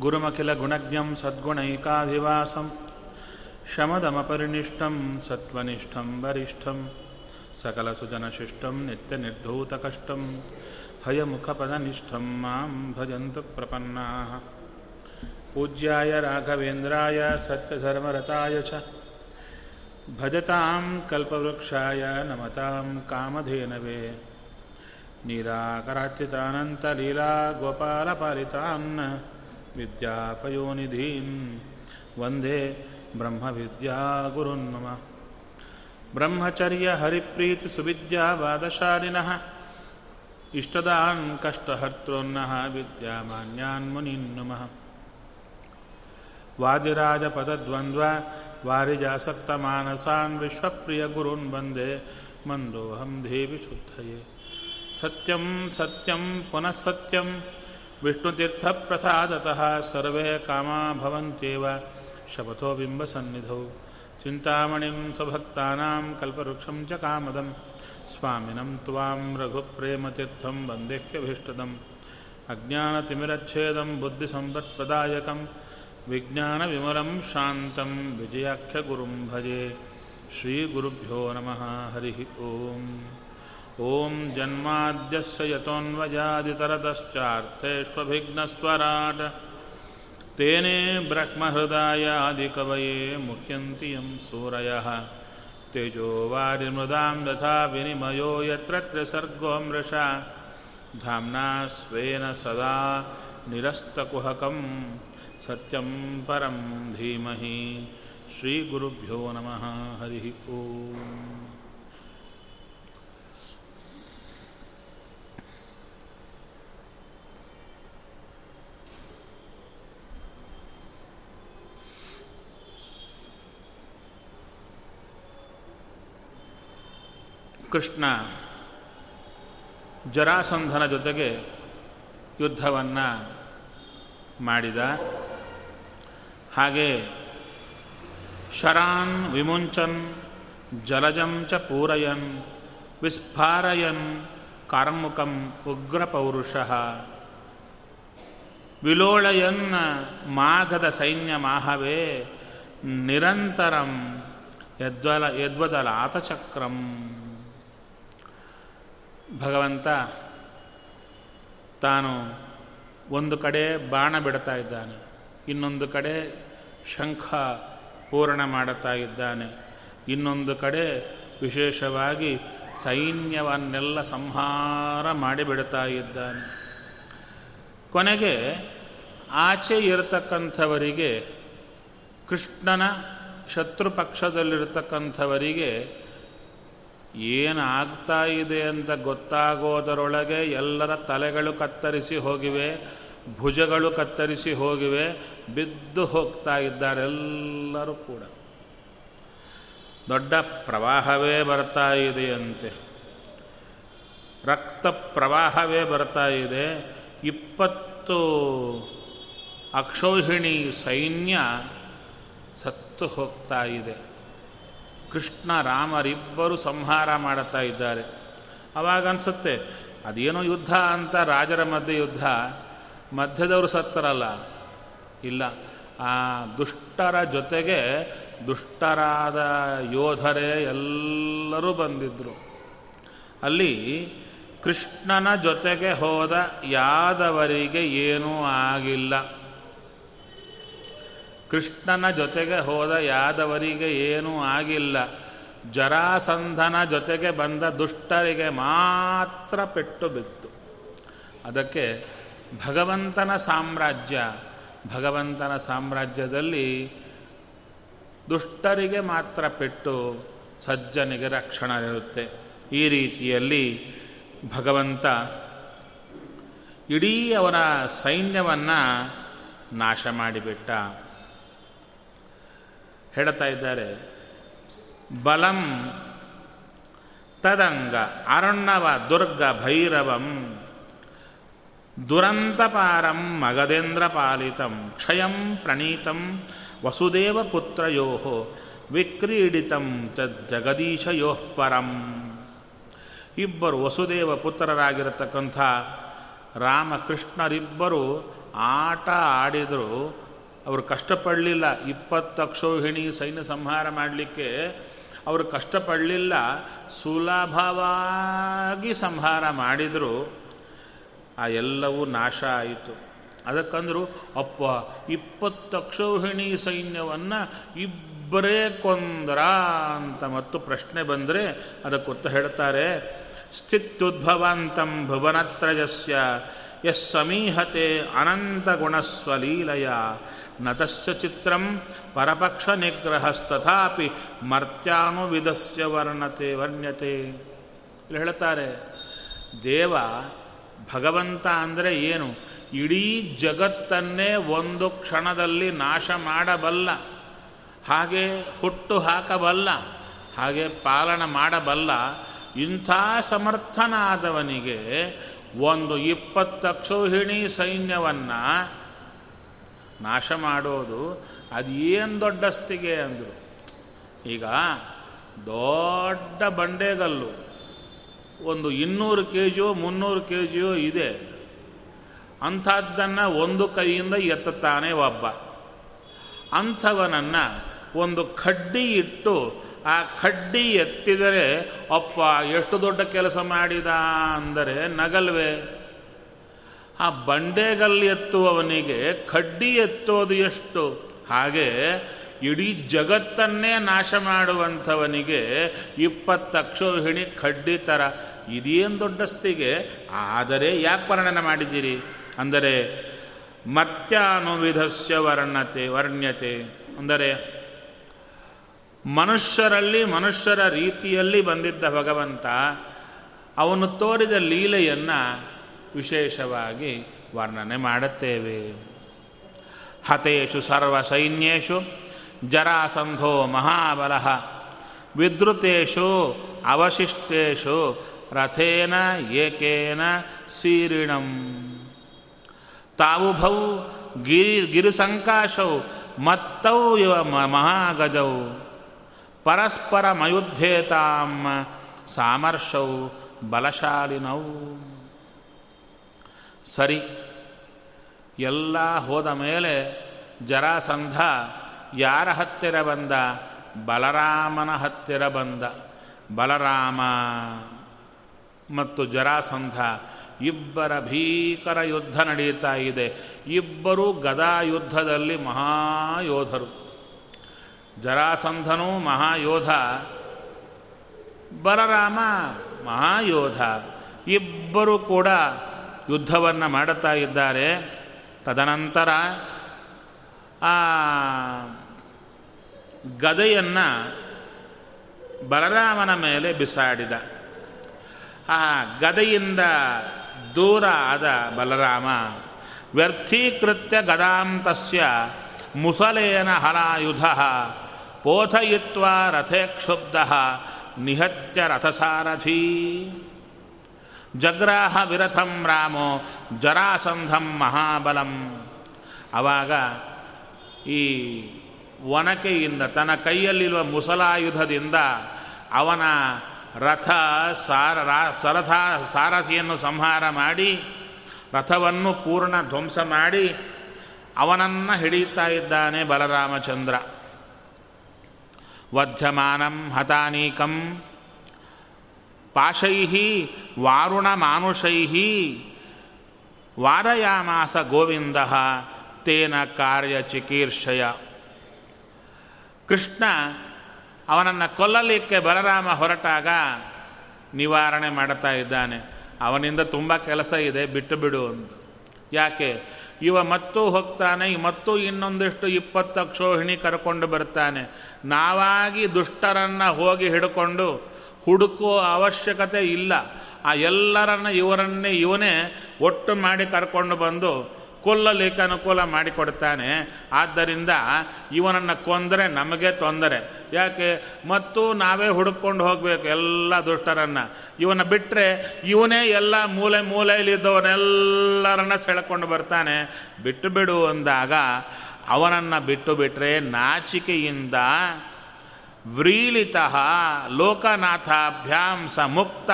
गुरुमखिलगुणज्ञं सद्गुणैकाधिवासं शमदमपरिनिष्टं सत्त्वनिष्ठं वरिष्ठं सकलसुजनशिष्टं नित्यनिर्धूतकष्टं हयमुखपदनिष्ठं मां भजन्तु प्रपन्नाः। पूज्याय राघवेन्द्राय सत्यधर्मरताय च भजतां कल्पवृक्षाय नमतां कामधेनवे निराकरार्चितानन्तलीलागोपालपालितान् विद्यापयोनिधीन् वन्दे ब्रह्मविद्यागुरुन् मम ब्रह्मचर्यहरिप्रीतिसुविद्यावादशालिनः इष्टदान् कष्टहर्तॄन्नः विद्यामान्यान् मुनीन् नुमः वादिराजपदद्वन्द्व वारिजासक्तमानसान् विश्वप्रियगुरून् वन्दे मन्दोऽहं देवि शुद्धये सत्यं सत्यं पुनः सत्यं विष्णुतीर्थप्रसादतः सर्वे कामा भवन्त्येव। शपथो बिम्बसन्निधौ। चिन्तामणिं स्वभक्तानां कल्पवृक्षं च कामदं स्वामिनं त्वां रघुप्रेमतीर्थं वन्देह्यभीष्टदम्। अज्ञानतिमिरच्छेदं बुद्धिसम्पत्प्रदायकं विज्ञानविमलं शान्तं विजयाख्यगुरुं भजे। श्रीगुरुभ्यो नमः। हरिः ओम्। ॐ जन्माद्यस्य यतोऽन्वजादितरतश्चार्थेष्वभिघ्नस्वराट् तेने ब्रह्महृदायादिकवये मुह्यन्ति यं सूरयः। तेजोवारिमृदां यथा विनिमयो यत्र त्रिसर्गो मृषा धाम्ना स्वेन सदा निरस्तकुहकं सत्यं परं धीमहि। श्रीगुरुभ्यो नमः। हरिः ओम्। ಕೃಷ್ಣ ಜರಾಸಂಧನ ಜೊತೆಗೆ ಯುದ್ಧವನ್ನು ಮಾಡಿದ. ಹಾಗೆ ಶರಾನ್ ವಿಮುಂಚನ್, ಜಲಜಂ ಚ ಪೂರಯನ್, ವಿಸ್ಫಾರಯನ್, ಕಾರ್ಮುಕಂ ಉಗ್ರಪೌರುಷ, ವಿಲೋಳಯನ್ ಮಾಘದ ಸೈನ್ಯ ಮಾಹವೇ ನಿರಂತರಂ ಯದ್ವಲ ಯದ್ವದಲಾತಚಕ್ರಂ. ಭಗವಂತ ತಾನು ಒಂದು ಕಡೆ ಬಾಣ ಬಿಡ್ತಾ ಇದ್ದಾನೆ, ಇನ್ನೊಂದು ಕಡೆ ಶಂಖ ಪೂರ್ಣ ಮಾಡುತ್ತಾ ಇದ್ದಾನೆ, ಇನ್ನೊಂದು ಕಡೆ ವಿಶೇಷವಾಗಿ ಸೈನ್ಯವನ್ನೆಲ್ಲ ಸಂಹಾರ ಮಾಡಿಬಿಡ್ತಾ ಇದ್ದಾನೆ. ಕೊನೆಗೆ ಆಚೆ ಇರತಕ್ಕಂಥವರಿಗೆ, ಕೃಷ್ಣನ ಶತ್ರು ಪಕ್ಷದಲ್ಲಿರತಕ್ಕಂಥವರಿಗೆ ಏನಾಗ್ತಾ ಇದೆ ಅಂತ ಗೊತ್ತಾಗೋದರೊಳಗೆ ಎಲ್ಲರ ತಲೆಗಳು ಕತ್ತರಿಸಿ ಹೋಗಿವೆ, ಭುಜಗಳು ಕತ್ತರಿಸಿ ಹೋಗಿವೆ, ಬಿದ್ದು ಹೋಗ್ತಾ ಇದ್ದಾರೆ ಎಲ್ಲರೂ ಕೂಡ. ದೊಡ್ಡ ಪ್ರವಾಹವೇ ಬರ್ತಾ ಇದೆಯಂತೆ ರಕ್ತ ಪ್ರವಾಹವೇ ಬರ್ತಾ ಇದೆ. ಇಪ್ಪತ್ತು ಅಕ್ಷೋಹಿಣಿ ಸೈನ್ಯ ಸತ್ತು ಹೋಗ್ತಾ ಇದೆ. ಕೃಷ್ಣ ರಾಮರಿಬ್ಬರು ಸಂಹಾರ ಮಾಡುತ್ತಾ ಇದ್ದಾರೆ. ಅವಾಗ ಅನಿಸುತ್ತೆ, ಅದೇನೋ ಯುದ್ಧ ಅಂತ ರಾಜರ ಮಧ್ಯೆ ಯುದ್ಧ, ಮಧ್ಯದವರು ಸತ್ತರಲ್ಲ. ಇಲ್ಲ, ಆ ದುಷ್ಟರ ಜೊತೆಗೆ ದುಷ್ಟರಾದ ಯೋಧರೇ ಎಲ್ಲರೂ ಬಂದಿದ್ದರು ಅಲ್ಲಿ ಕೃಷ್ಣನ ಜೊತೆಗೆ ಹೋದ ಯಾದವರಿಗೆ ಏನೂ ಆಗಿಲ್ಲ. ಕೃಷ್ಣನ ಜೊತೆಗೆ ಹೋದ ಯಾದವರಿಗೆ ಏನೂ ಆಗಿಲ್ಲ. ಜರಾಸಂಧನ ಜೊತೆಗೆ ಬಂದ ದುಷ್ಟರಿಗೆ ಮಾತ್ರ ಪೆಟ್ಟು ಬಿತ್ತು. ಅದಕ್ಕೆ ಭಗವಂತನ ಸಾಮ್ರಾಜ್ಯ, ಭಗವಂತನ ಸಾಮ್ರಾಜ್ಯದಲ್ಲಿ ದುಷ್ಟರಿಗೆ ಮಾತ್ರ ಪೆಟ್ಟು ಸಜ್ಜನಿಗೆ ರಕ್ಷಣೆ ಇರುತ್ತೆ ಈ ರೀತಿಯಲ್ಲಿ ಭಗವಂತ ಇಡೀ ಅವನ ಸೈನ್ಯವನ್ನು ನಾಶ ಮಾಡಿಬಿಟ್ಟ. ಹೇಳ್ತಾ ಇದ್ದಾರೆ. ಬಲಂ ತದಂಗ ಅರಣ್ಯವ ದುರ್ಗ ಭೈರವಂ ದುರಂತಪಾರಂ ಮಗದೇಂದ್ರಪಾಲಿತಂ ಕ್ಷಯಂ ಪ್ರಣೀತಂ ವಸುದೇವ ಪುತ್ರಯೋ ವಿಕ್ರೀಡಿತಂ ಜಗದೀಶಯೋ ಪರಂ. ಇಬ್ಬರು ವಸುದೇವ ಪುತ್ರರಾಗಿರತಕ್ಕಂಥ ರಾಮಕೃಷ್ಣರಿಬ್ಬರು ಆಟ ಆಡಿದರು. ಅವರು ಕಷ್ಟಪಡಲಿಲ್ಲ. ಇಪ್ಪತ್ತು ಅಕ್ಷೋಹಿಣಿ ಸೈನ್ಯ ಸಂಹಾರ ಮಾಡಲಿಕ್ಕೆ ಅವರು ಕಷ್ಟಪಡಲಿಲ್ಲ. ಸುಲಭವಾಗಿ ಸಂಹಾರ ಮಾಡಿದರು. ಆ ಎಲ್ಲವೂ ನಾಶ ಆಯಿತು. ಅದಕ್ಕಂದ್ರು, ಅಪ್ಪ, ಇಪ್ಪತ್ತು ಅಕ್ಷೋಹಿಣಿ ಸೈನ್ಯವನ್ನು ಇಬ್ಬರೇ ಕೊಂದ್ರ ಅಂತ ಮತ್ತು ಪ್ರಶ್ನೆ ಬಂದರೆ ಅದಕ್ಕೊತ್ತ ಹೇಳ್ತಾರೆ. ಸ್ಥಿತ್ಯುದ್ಭವಂತಂ ಭುವನತ್ರಯಸ್ಯ ಯಸ್ ಸಮೀಹತೆ ಅನಂತಗುಣಸ್ವಲೀಲಯ ನತಶ್ಚ ಚಿತ್ರಂ ಪರಪಕ್ಷ ನಿಗ್ರಹಸ್ತಥಾಪಿ ಮರ್ತ್ಯಾನುವಿಧಸ್ಯ ವರ್ಣತೆ, ವರ್ಣ್ಯತೆ. ಇಲ್ಲಿ ಹೇಳ್ತಾರೆ ದೇವ ಭಗವಂತ ಅಂದರೆ ಏನು? ಇಡೀ ಜಗತ್ತನ್ನೇ ಒಂದು ಕ್ಷಣದಲ್ಲಿ ನಾಶ ಮಾಡಬಲ್ಲ. ಹಾಗೆ ಹುಟ್ಟು ಹಾಕಬಲ್ಲ, ಹಾಗೆ ಪಾಲನ ಮಾಡಬಲ್ಲ. ಇಂಥ ಸಮರ್ಥನಾದವನಿಗೆ ಒಂದು ಇಪ್ಪತ್ತಕ್ಷೋಹಿಣಿ ಸೈನ್ಯವನ್ನು ನಾಶ ಮಾಡೋದು ಅದು ಏನು ದೊಡ್ಡಸ್ತಿಗೆ ಅಂದರು. ಈಗ ದೊಡ್ಡ ಬಂಡೆಗಲ್ಲು ಒಂದು ಇನ್ನೂರು ಕೆ ಜಿಯೋ ಮುನ್ನೂರು ಕೆ ಜಿಯೋ ಇದೆ. ಅಂಥದ್ದನ್ನು ಒಂದು ಕೈಯಿಂದ ಎತ್ತುತ್ತಾನೆ ಒಬ್ಬ. ಅಂಥವನನ್ನು ಒಂದು ಕಡ್ಡಿ ಇಟ್ಟು ಆ ಕಡ್ಡಿ ಎತ್ತಿದರೆ ಅಪ್ಪ ಎಷ್ಟು ದೊಡ್ಡ ಕೆಲಸ ಮಾಡಿದ ಅಂದರೆ ನಗಲ್ವೇ. ಆ ಬಂಡೆಗಲ್ಲಿ ಎತ್ತುವವನಿಗೆ ಕಡ್ಡಿ ಎತ್ತೋದು ಎಷ್ಟು? ಹಾಗೆ ಇಡೀ ಜಗತ್ತನ್ನೇ ನಾಶ ಮಾಡುವಂಥವನಿಗೆ ಇಪ್ಪತ್ತಕ್ಷೋಹಿಣಿ ಕಡ್ಡಿ ಥರ ಇದೇನು ದೊಡ್ಡಸ್ತಿಗೆ ಆದರೆ ಯಾಕೆ ವರ್ಣನೆ ಮಾಡಿದ್ದೀರಿ? ಅಂದರೆ ಮರ್ತ್ಯಾನುವಿಧಸ್ಯ ವರ್ಣತೆ, ವರ್ಣ್ಯತೆ. ಅಂದರೆ, ಮನುಷ್ಯರಲ್ಲಿ ಮನುಷ್ಯರ ರೀತಿಯಲ್ಲಿ ಬಂದಿದ್ದ ಭಗವಂತ ಅವನು ತೋರಿದ ಲೀಲೆಯನ್ನು ವಿಶೇಷವಾಗಿ ವರ್ಣನೆ ಮಾಡುತ್ತೇವೆ. ಹತೇಶು ಸರ್ವ ಸೈನ್ಯೇಶು ಜರಾಸಂಧೋ ಮಹಾಬಲ ವಿದ್ರುತೇಶು ಅವಶಿಷ್ಟೇಶು ರಥೇನ ಏಕೇನ ಸೀರಿಣಂ. ತಾವುಭೌ ಗಿರಿ ಗಿರಿಸಂಕಾಶೌ ಮತ್ತೌ ಇವ ಮಹಾಗಜೌ ಪರಸ್ಪರ ಮಯುದ್ಧೇತಾಂ ಸಾಮರ್ಷೌ ಬಲಶಾಲಿನೌ. ಸರಿ. ಎಲ್ಲ ಹೋದ ಮೇಲೆ ಜರಾಸಂಧ ಯಾರ ಹತ್ತಿರ ಬಂದ? ಬಲರಾಮನ ಹತ್ತಿರ ಬಂದ. ಬಲರಾಮ ಮತ್ತು ಜರಾಸಂಧ ಇಬ್ಬರ ಭೀಕರ ಯುದ್ಧ ನಡೀತಾ ಇದೆ. ಇಬ್ಬರು ಗದಾ ಯುದ್ಧದಲ್ಲಿ ಮಹಾಯೋಧರು. ಜರಾಸಂಧನೂ ಮಹಾಯೋಧ, ಬಲರಾಮ ಮಹಾಯೋಧ, ಇಬ್ಬರು ಕೂಡ ಯುದ್ಧವನ್ನು ಮಾಡುತ್ತಾ ಇದ್ದಾರೆ. ತದನಂತರ ಆ ಗದೆಯನ್ನು ಬಲರಾಮನ ಮೇಲೆ ಬಿಸಾಡಿದ. ಆ ಗದೆಯಿಂದ ದೂರ ಆದ ಬಲರಾಮ ವ್ಯರ್ಥೀಕೃತ್ಯ ಗದಾಂತಸ್ಯ ಮುಸಲೇನ ಹಲಾಯುಧ ಪೋಥಯಿತ್ವ ರಥೇ ಕ್ಷುಬ್ಧ ನಿಹತ್ಯ ರಥಸಾರಥೀ. ಜಗ್ರಾಹ ವಿರಥಂ ರಾಮೋ ಜರಾಸಂಧಂ ಮಹಾಬಲಂ. ಆವಾಗ ಈ ಒನಕೆಯಿಂದ ತನ್ನ ಕೈಯಲ್ಲಿರುವ ಮುಸಲಾಯುಧದಿಂದ ಅವನ ರಥ ಸಾರ ಸರಥ ಸಾರಥಿಯನ್ನು ಸಂಹಾರ ಮಾಡಿ, ರಥವನ್ನು ಪೂರ್ಣ ಧ್ವಂಸ ಮಾಡಿ ಅವನನ್ನು ಹಿಡಿಯುತ್ತಾ ಇದ್ದಾನೆ ಬಲರಾಮಚಂದ್ರ. ವಧ್ಯಮಾನಂ ಹತಾನೀಕಂ ಪಾಶೈ ವಾರುಣಮಾನುಷೈ ವಾರಯಾಮಾಸ ಗೋವಿಂದ ತೇನ ಕಾರ್ಯ ಚಿಕೀರ್ಷಯ. ಕೃಷ್ಣ ಅವನನ್ನು ಕೊಲ್ಲಲಿಕ್ಕೆ ಬಲರಾಮ ಹೊರಟಾಗ ನಿವಾರಣೆ ಮಾಡ್ತಾ ಇದ್ದಾನೆ. ಅವನಿಂದ ತುಂಬ ಕೆಲಸ ಇದೆ, ಬಿಟ್ಟು ಬಿಡು ಅಂತ ಯಾಕೆ? ಇವ ಮತ್ತೂ ಹೋಗ್ತಾನೆ, ಮತ್ತೂ ಇನ್ನೊಂದಿಷ್ಟು ಇಪ್ಪತ್ತು ಅಕ್ಷೋಹಿಣಿ ಕರ್ಕೊಂಡು ಬರ್ತಾನೆ. ನಾವಾಗಿ ದುಷ್ಟರನ್ನು ಹೋಗಿ ಹಿಡ್ಕೊಂಡು ಹುಡುಕುವ ಅವಶ್ಯಕತೆ ಇಲ್ಲ. ಆ ಎಲ್ಲರನ್ನ ಇವರನ್ನೇ ಇವನೇ ಒಟ್ಟು ಮಾಡಿ ಕರ್ಕೊಂಡು ಬಂದು ಕೊಲ್ಲಲಿಕ್ಕೆ ಅನುಕೂಲ ಮಾಡಿಕೊಡ್ತಾನೆ. ಆದ್ದರಿಂದ ಇವನನ್ನು ಕೊಂದರೆ ನಮಗೆ ತೊಂದರೆ. ಯಾಕೆ? ಮತ್ತು ನಾವೇ ಹುಡುಕೊಂಡು ಹೋಗಬೇಕು ಎಲ್ಲ ದುಷ್ಟರನ್ನು. ಇವನ ಬಿಟ್ಟರೆ ಇವನೇ ಎಲ್ಲ ಮೂಲೆ ಮೂಲೆಯಲ್ಲಿದ್ದವನ್ನೆಲ್ಲರನ್ನ ಸೆಳ್ಕೊಂಡು ಬರ್ತಾನೆ. ಬಿಟ್ಟು ಬಿಡು ಅಂದಾಗ ಅವನನ್ನು ಬಿಟ್ಟು ಬಿಟ್ಟರೆ ನಾಚಿಕೆಯಿಂದ ವ್ರೀಲಿತ ಲೋಕನಾಥಾಭ್ಯಾಂ ಸ ಮುಕ್ತ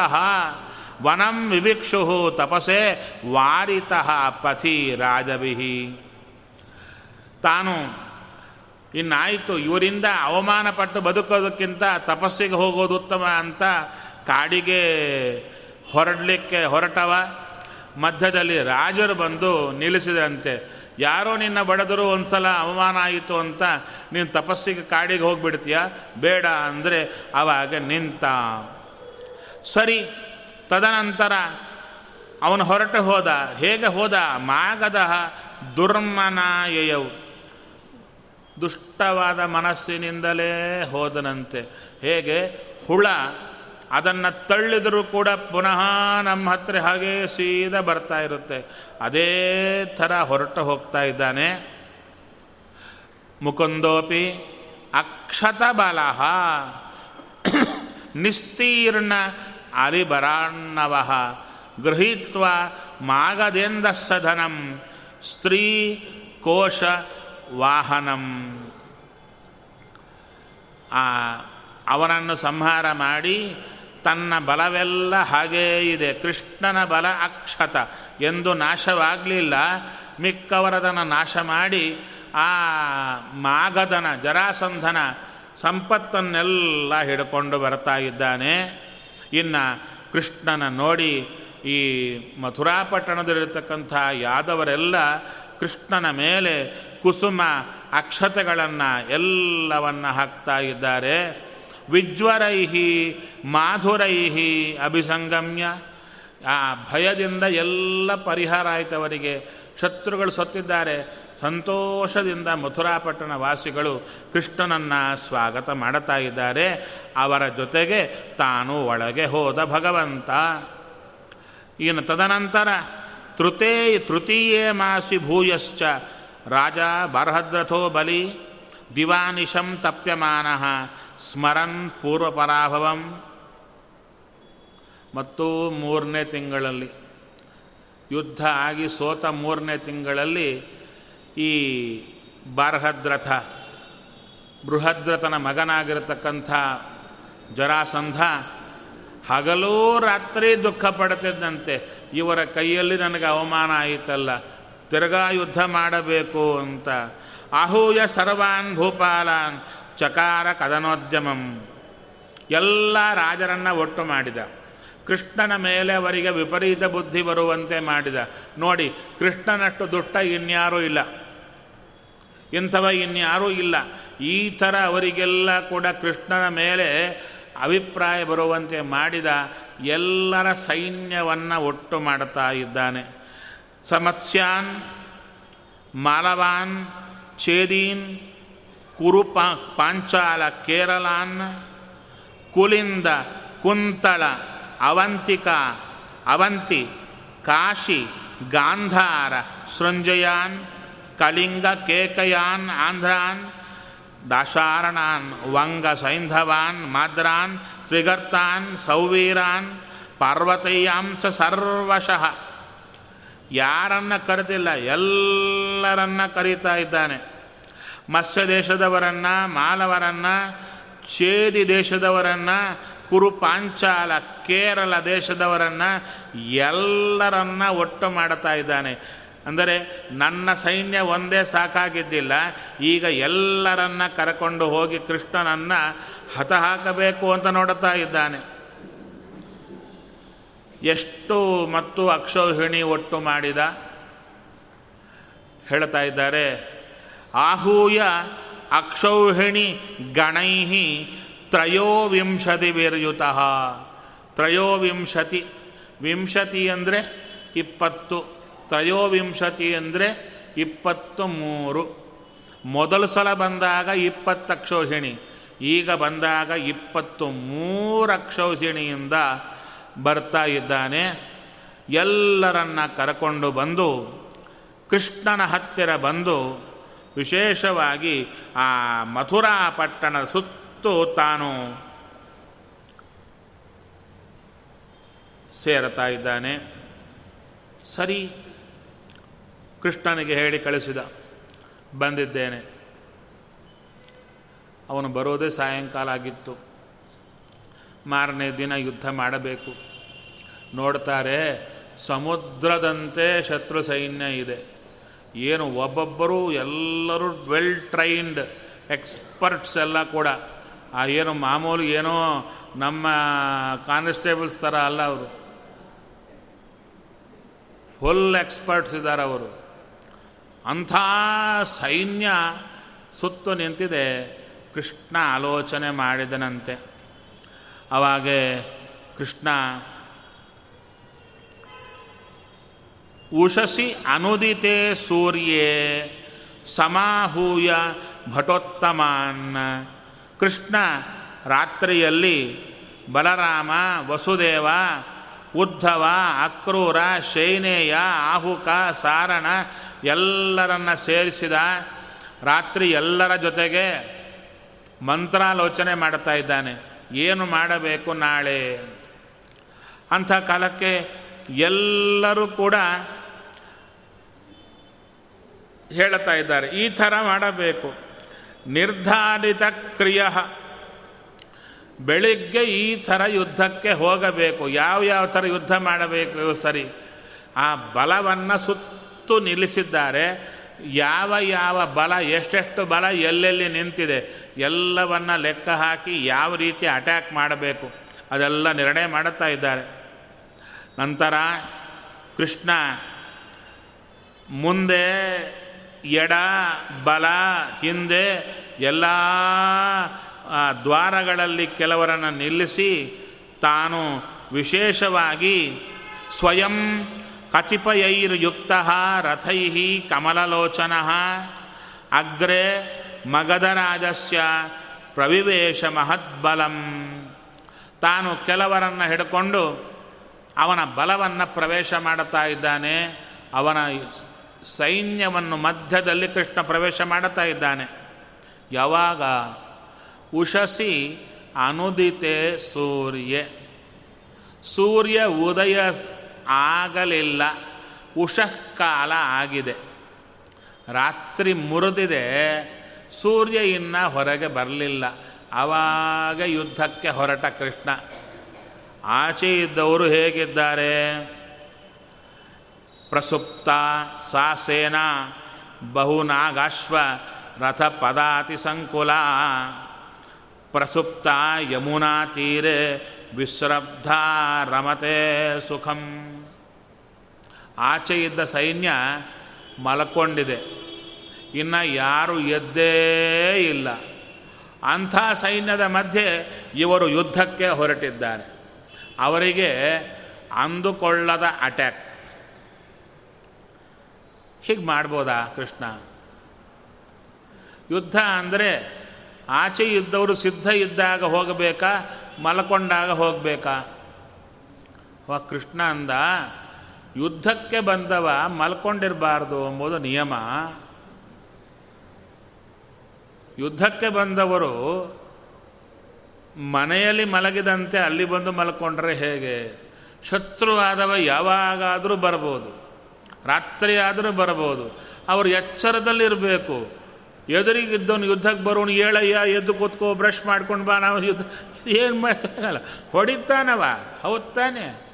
ವನಂ ವಿವಿಕ್ಷು ತಪಸೆ ವಾರಿತ ಪಥಿ ರಾಜವಿಹಿ ತಾನು ಇನ್ನಾಯಿತು ಇವರಿಂದ ಅವಮಾನಪಟ್ಟು ಬದುಕೋದಕ್ಕಿಂತ ತಪಸ್ಸಿಗೆ ಹೋಗೋದು ಉತ್ತಮ ಅಂತ ಕಾಡಿಗೆ ಹೊರಡಲಿಕ್ಕೆ ಹೊರಟವ. ಮಧ್ಯದಲ್ಲಿ ರಾಜರು ಬಂದು ನಿಲ್ಲಿಸಿದಂತೆ ಯಾರೋ ನಿನ್ನ ಬಡದರು ಒಂದು ಸಲ ಅವಮಾನ ಆಯಿತು ಅಂತ ನೀನು ತಪಸ್ಸಿಗೆ ಕಾಡಿಗೆ ಹೋಗಿಬಿಡ್ತೀಯ? ಬೇಡ ಅಂದರೆ ಅವಾಗ ನಿಂತ. ಸರಿ, ತದನಂತರ ಅವನು ಹೊರಟು ಹೋದ. ಹೇಗೆ ಹೋದ? ಮಾಗದ ದುರ್ಮನಾಯಯವು ದುಷ್ಟವಾದ ಮನಸ್ಸಿನಿಂದಲೇ ಹೋದನಂತೆ. ಹೇಗೆ? ಹುಳ ಅದನ್ನು ತಳ್ಳಿದರೂ ಕೂಡ ಪುನಃ ನಮ್ಮ ಹತ್ರ ಹಾಗೆ ಸೀದ ಬರ್ತಾ ಇರುತ್ತೆ. ಅದೇ ಥರ ಹೊರಟು ಹೋಗ್ತಾ ಇದ್ದಾನೆ. ಮುಕುಂದೋಪಿ ಅಕ್ಷತ ಬಲ ನಿಸ್ತೀರ್ಣ ಅರಿಬರಾಣ್ಣವ ಗೃಹೀತ್ವ ಮಾಗದೇಂದ ಸಧನಂ ಸ್ತ್ರೀ ಕೋಶ ವಾಹನಂ. ಆ, ಅವನನ್ನು ಸಂಹಾರ ಮಾಡಿ ತನ್ನ ಬಲವೆಲ್ಲ ಹಾಗೇ ಇದೆ. ಕೃಷ್ಣನ ಬಲ ಅಕ್ಷತ. ಎಂದು ನಾಶವಾಗಲಿಲ್ಲ. ಮಿಕ್ಕವರದನ ನಾಶ ಮಾಡಿ ಆ ಮಾಗದನ ಜರಾಸಂಧನ ಸಂಪತ್ತನ್ನೆಲ್ಲ ಹಿಡ್ಕೊಂಡು ಬರ್ತಾ ಇದ್ದಾನೆ. ಇನ್ನು ಕೃಷ್ಣನ ನೋಡಿ ಈ ಮಥುರಾಪಟ್ಟಣದಲ್ಲಿರ್ತಕ್ಕಂಥ ಯಾದವರೆಲ್ಲ ಕೃಷ್ಣನ ಮೇಲೆ ಕುಸುಮ ಅಕ್ಷತೆಗಳನ್ನು ಎಲ್ಲವನ್ನ ಹಾಕ್ತಾ ಇದ್ದಾರೆ. ವಿಜ್ವರೈಹಿ ಮಾಧುರೈಹಿ ಅಭಿಸಂಗಮ್ಯ. ಆ ಭಯದಿಂದ ಎಲ್ಲ ಪರಿಹಾರ ಅವರಿಗೆ. ಶತ್ರುಗಳು ಸತ್ತಿದ್ದಾರೆ. ಸಂತೋಷದಿಂದ ಮಥುರಾಪಟ್ಟಣ ವಾಸಿಗಳು ಕೃಷ್ಣನನ್ನು ಸ್ವಾಗತ ಮಾಡುತ್ತಾ ಇದ್ದಾರೆ. ಅವರ ಜೊತೆಗೆ ತಾನು ಒಳಗೆ ಹೋದ ಭಗವಂತ. ಇನ್ನು ತದನಂತರ ತೃತೇ ತೃತೀಯೇ ಮಾಸಿ ಭೂಯಶ್ಚ. ರಾಜ ಬರ್ಹದ್ರಥೋ ಬಲಿ. ದಿವಾನಿಶಂ ತಪ್ಯಮಾನ. ಸ್ಮರನ್ ಪೂರ್ವಪರಾಭವಂ. ಮತ್ತು ಮೂರನೇ ತಿಂಗಳಲ್ಲಿ, ಯುದ್ಧ ಆಗಿ ಸೋತ ಮೂರನೇ ತಿಂಗಳಲ್ಲಿ ಈ ಬಾರ್ಹದ್ರಥ, ಬೃಹದ್ರಥನ ಮಗನಾಗಿರತಕ್ಕಂಥ ಜರಾಸಂಧ ಹಗಲೂ ರಾತ್ರಿ ದುಃಖ ಪಡ್ತಿದ್ದಂತೆ, ಇವರ ಕೈಯಲ್ಲಿ ನನಗೆ ಅವಮಾನ ಆಯಿತಲ್ಲ, ತಿರ್ಗಾ ಯುದ್ಧ ಮಾಡಬೇಕು ಅಂತ. ಆಹೂಯ ಸರ್ವಾನ್ ಭೂಪಾಲಾನ್ ಚಕಾರ ಕದನೋದ್ಯಮಂ. ಎಲ್ಲ ರಾಜರನ್ನು ಒಟ್ಟು ಮಾಡಿದ. ಕೃಷ್ಣನ ಮೇಲೆ ಅವರಿಗೆ ವಿಪರೀತ ಬುದ್ಧಿ ಬರುವಂತೆ ಮಾಡಿದ. ನೋಡಿ, ಕೃಷ್ಣನಷ್ಟು ದುಷ್ಟ ಇನ್ಯಾರೂ ಇಲ್ಲ. ಇಂಥವ ಇನ್ಯಾರೂ ಇಲ್ಲ. ಈ ಥರ ಅವರಿಗೆಲ್ಲ ಕೂಡ ಕೃಷ್ಣನ ಮೇಲೆ ಅಭಿಪ್ರಾಯ ಬರುವಂತೆ ಮಾಡಿದ ಎಲ್ಲರ ಸೈನ್ಯವನ್ನು ಒಟ್ಟು ಮಾಡುತ್ತಾ ಇದ್ದಾನೆ. ಸಮತ್ಸ್ಯಾನ್, ಮಾಲವಾನ್, ಛೇದೀನ್ ಕುರು ಪಾಂಚಾಲ ಕೇರಳಾನ್ ಕುಲಿಂದ ಕುಂತಳ, ಅವಂತಿಕ, ಅವಂತಿ, ಕಾಶಿ, ಗಾಂಧಾರ, ಸೃಂಜಯಾನ್ ಕಳಿಂಗ ಕೇಕಯಾನ್, ಆಂಧ್ರಾನ್, ದಾಶಾರಣಾನ್, ವಂಗ ಸೈಂಧವಾನ್, ಮಾದ್ರಾನ್, ತ್ರಿಗರ್ತಾನ್, ಸೌವೀರಾನ್, ಪಾರ್ವತೀಯಾಂಶ ಸರ್ವಶಃ. ಯಾರನ್ನ ಕರೆದಿಲ್ಲ, ಎಲ್ಲರನ್ನ ಕರೀತಾ ಇದ್ದಾನೆ. ಮತ್ಸ್ಯ ದೇಶದವರನ್ನು ಮಾಲವರನ್ನು, ಛೇದಿ ದೇಶದವರನ್ನು ಕುರು ಪಾಂಚಾಲ ಕೇರಳ ದೇಶದವರನ್ನು ಎಲ್ಲರನ್ನ ಒಟ್ಟು ಮಾಡುತ್ತಾ ಇದ್ದಾನೆ. ಅಂದರೆ ನನ್ನ ಸೈನ್ಯ ಒಂದೇ ಸಾಕಾಗಿದ್ದಿಲ್ಲ, ಈಗ ಎಲ್ಲರನ್ನ ಕರಕೊಂಡು ಹೋಗಿ ಕೃಷ್ಣನನ್ನು ಹತಹಾಕಬೇಕು ಅಂತ ನೋಡುತ್ತಾ ಇದ್ದಾನೆ. ಎಷ್ಟು ಮತ್ತು ಅಕ್ಷೋಹಿಣಿ ಒಟ್ಟು ಮಾಡಿದ? ಹೇಳ್ತಾ ಇದ್ದಾರೆ ಆಹೂಯ ಅಕ್ಷೌಹಿಣಿ ಗಣೈ ತ್ರಯೋವಿಂಶತಿ ವಿರ್ಯುತ. ತ್ರಯೋವಿಂಶತಿ, ವಿಂಶತಿ ಅಂದರೆ ಇಪ್ಪತ್ತು, ತ್ರಯೋವಿಂಶತಿ ಅಂದರೆ ಇಪ್ಪತ್ತು ಮೂರು ಮೊದಲು ಸಲ ಬಂದಾಗ ಇಪ್ಪತ್ತು ಅಕ್ಷೌಹಿಣಿ ಈಗ ಬಂದಾಗ ಇಪ್ಪತ್ತು ಮೂರು ಅಕ್ಷೌಹಿಣಿಯಿಂದ ಬರ್ತಾ ಇದ್ದಾನೆ. ಎಲ್ಲರನ್ನ ಕರ್ಕೊಂಡು ಬಂದು, ಕೃಷ್ಣನ ಹತ್ತಿರ ಬಂದು ವಿಶೇಷವಾಗಿ ಆ ಮಥುರಾ ಪಟ್ಟಣದ ಸುತ್ತು ತಾನು ಸೇರತಾ ಇದ್ದಾನೆ. ಸರಿ, ಕೃಷ್ಣನಿಗೆ ಹೇಳಿ ಕಳಿಸಿದ. ಬಂದಿದ್ದೇನೆ. ಅವನು ಬರೋದೇ ಸಾಯಂಕಾಲ ಆಗಿತ್ತು. ಮಾರನೇ ದಿನ ಯುದ್ಧ ಮಾಡಬೇಕು. ನೋಡ್ತಾರೆ, ಸಮುದ್ರದಂತೆ ಶತ್ರು ಸೈನ್ಯ ಇದೆ. ಏನು ಒಬ್ಬೊಬ್ಬರು ಎಲ್ಲರೂ ವೆಲ್ ಟ್ರೈನ್ಡ್ ಎಕ್ಸ್ಪರ್ಟ್ಸ್ ಎಲ್ಲ ಕೂಡ. ಆ ಏನು ಮಾಮೂಲು ಏನೋ ನಮ್ಮ ಕಾನ್ಸ್ಟೇಬಲ್ಸ್ ಥರ ಅಲ್ಲ ಅವರು. ಫುಲ್ ಎಕ್ಸ್ಪರ್ಟ್ಸ್ ಇದ್ದಾರೆ ಅವರು. ಅಂಥ ಸೈನ್ಯ ಸುತ್ತು ನಿಂತಿದೆ. ಕೃಷ್ಣ ಆಲೋಚನೆ ಮಾಡಿದನಂತೆ. ಅವಾಗೆ ಕೃಷ್ಣ ಉಷಸಿ ಅನುದಿತೆ ಸೂರ್ಯೇ ಸಮಾಹೂಯ ಭಟೋತ್ತಮಾನ್. ಕೃಷ್ಣ ರಾತ್ರಿಯಲ್ಲಿ ಬಲರಾಮ, ವಸುದೇವ, ಉದ್ಧವ, ಅಕ್ರೂರ, ಶೈನೇಯ, ಆಹುಕ, ಸಾರಣ ಎಲ್ಲರನ್ನ ಸೇರಿಸಿದ ರಾತ್ರಿ ಎಲ್ಲರ ಜೊತೆಗೆ ಮಂತ್ರಾಲೋಚನೆ ಮಾಡ್ತಾ ಇದ್ದಾನೆ. ಏನು ಮಾಡಬೇಕು ನಾಳೆ? ಅಂಥ ಕಾಲಕ್ಕೆ ಎಲ್ಲರೂ ಕೂಡ ಹೇಳ್ತಾ ಇದ್ದಾರೆ. ಈ ಥರ ಮಾಡಬೇಕು. ನಿರ್ಧಾರಿತ ಕ್ರಿಯ. ಬೆಳಿಗ್ಗೆ ಈ ಥರ ಯುದ್ಧಕ್ಕೆ ಹೋಗಬೇಕು. ಯಾವ ಯಾವ ಥರ ಯುದ್ಧ ಮಾಡಬೇಕು ಸರಿ. ಆ ಬಲವನ್ನು ಸುತ್ತು ನಿಲ್ಲಿಸಿದ್ದಾರೆ. ಯಾವ ಯಾವ ಬಲ, ಎಷ್ಟೆಷ್ಟು ಬಲ ಎಲ್ಲೆಲ್ಲಿ ನಿಂತಿದೆ ಎಲ್ಲವನ್ನು ಲೆಕ್ಕ ಹಾಕಿ ಯಾವ ರೀತಿ ಅಟ್ಯಾಕ್ ಮಾಡಬೇಕು. ಅದೆಲ್ಲ ನಿರ್ಣಯ ಮಾಡುತ್ತಾ ಇದ್ದಾರೆ. ನಂತರ ಕೃಷ್ಣ ಮುಂದೆ ಎಡ, ಬಲ, ಹಿಂದೆ ಎಲ್ಲ ದ್ವಾರಗಳಲ್ಲಿ ಕೆಲವರನ್ನು ನಿಲ್ಲಿಸಿ ತಾನು ವಿಶೇಷವಾಗಿ ಸ್ವಯಂ ಕತಿಪಯೈರ್ಯುಕ್ತ ರಥೈ ಕಮಲಲೋಚನ ಅಗ್ರೆ ಮಗಧರಾಜಸ್ಯ ಪ್ರವಿವೇಶ ಮಹದ್ಬಲಂ. ತಾನು ಕೆಲವರನ್ನು ಹಿಡ್ಕೊಂಡು ಅವನ ಬಲವನ್ನು ಪ್ರವೇಶ ಮಾಡುತ್ತಾ ಇದ್ದಾನೆ. ಅವನ ಸೈನ್ಯವನ್ನು ಮಧ್ಯದಲ್ಲಿ ಕೃಷ್ಣ ಪ್ರವೇಶ ಮಾಡುತ್ತಾ ಇದ್ದಾನೆ. ಯಾವಾಗ? ಉಷಸಿ ಅನುದಿತೆ ಸೂರ್ಯ. ಸೂರ್ಯ ಉದಯ ಆಗಲಿಲ್ಲ, ಉಷಃಕಾಲ ಆಗಿದೆ. ರಾತ್ರಿ ಮುರಿದಿದೆ, ಸೂರ್ಯ ಇನ್ನು ಹೊರಗೆ ಬರಲಿಲ್ಲ. ಆವಾಗ ಯುದ್ಧಕ್ಕೆ ಹೊರಟ ಕೃಷ್ಣ. ಆಚೆ ಇದ್ದವರು ಹೇಗಿದ್ದಾರೆ? ಪ್ರಸುಪ್ತ ಸಾ ಸೇನಾ ಬಹುನಾಗಾಶ್ವ ರಥ ಪದಾತಿ ಸಂಕುಲ. ಪ್ರಸುಪ್ತ ಯಮುನಾ ತೀರೆ ವಿಶ್ರಬ್ಧ ರಮತೆ ಸುಖಂ. ಆಚೆ ಇದ್ದ ಸೈನ್ಯ ಮಲ್ಕೊಂಡಿದೆ. ಇನ್ನು ಯಾರು ಎದ್ದೇ ಇಲ್ಲ. ಅಂಥ ಸೈನ್ಯದ ಮಧ್ಯೆ ಇವರು ಯುದ್ಧಕ್ಕೆ ಹೊರಟಿದ್ದಾರೆ. ಅವರಿಗೆ ಅಂದುಕೊಳ್ಳದ ಅಟ್ಯಾಕ್. ಹೀಗೆ ಮಾಡ್ಬೋದಾ ಕೃಷ್ಣ? ಯುದ್ಧ ಅಂದರೆ ಆಚೆ ಇದ್ದವರು ಸಿದ್ಧ ಇದ್ದಾಗ ಹೋಗಬೇಕಾ, ಮಲ್ಕೊಂಡಾಗ ಹೋಗಬೇಕಾ? ವ, ಕೃಷ್ಣ ಅಂದ, ಯುದ್ಧಕ್ಕೆ ಬಂದವ ಮಲ್ಕೊಂಡಿರಬಾರ್ದು ಎಂಬುದು ನಿಯಮ. ಯುದ್ಧಕ್ಕೆ ಬಂದವರು ಮನೆಯಲ್ಲಿ ಮಲಗಿದಂತೆ ಅಲ್ಲಿ ಬಂದು ಮಲ್ಕೊಂಡ್ರೆ ಹೇಗೆ? ಶತ್ರುವಾದವ ಯಾವಾಗಾದರೂ ಬರ್ಬೋದು. ರಾತ್ರಿ ಆದರೂ ಬರಬಹುದು. ಅವರು ಎಚ್ಚರದಲ್ಲಿರಬೇಕು. ಎದುರಿಗಿದ್ದವನು ಯುದ್ಧಕ್ಕೆ ಬರೋನು ಏಳಯ್ಯ, ಎದ್ದು ಕೂತ್ಕೋ, ಬ್ರಷ್ ಮಾಡ್ಕೊಂಡು ಬಾ, ನಾವು ಯುದ್ಧ ಏನು ಮಾಡಲ್ಲ ಹೊಡಿತಾನವ ಹೌದು ತಾನೆ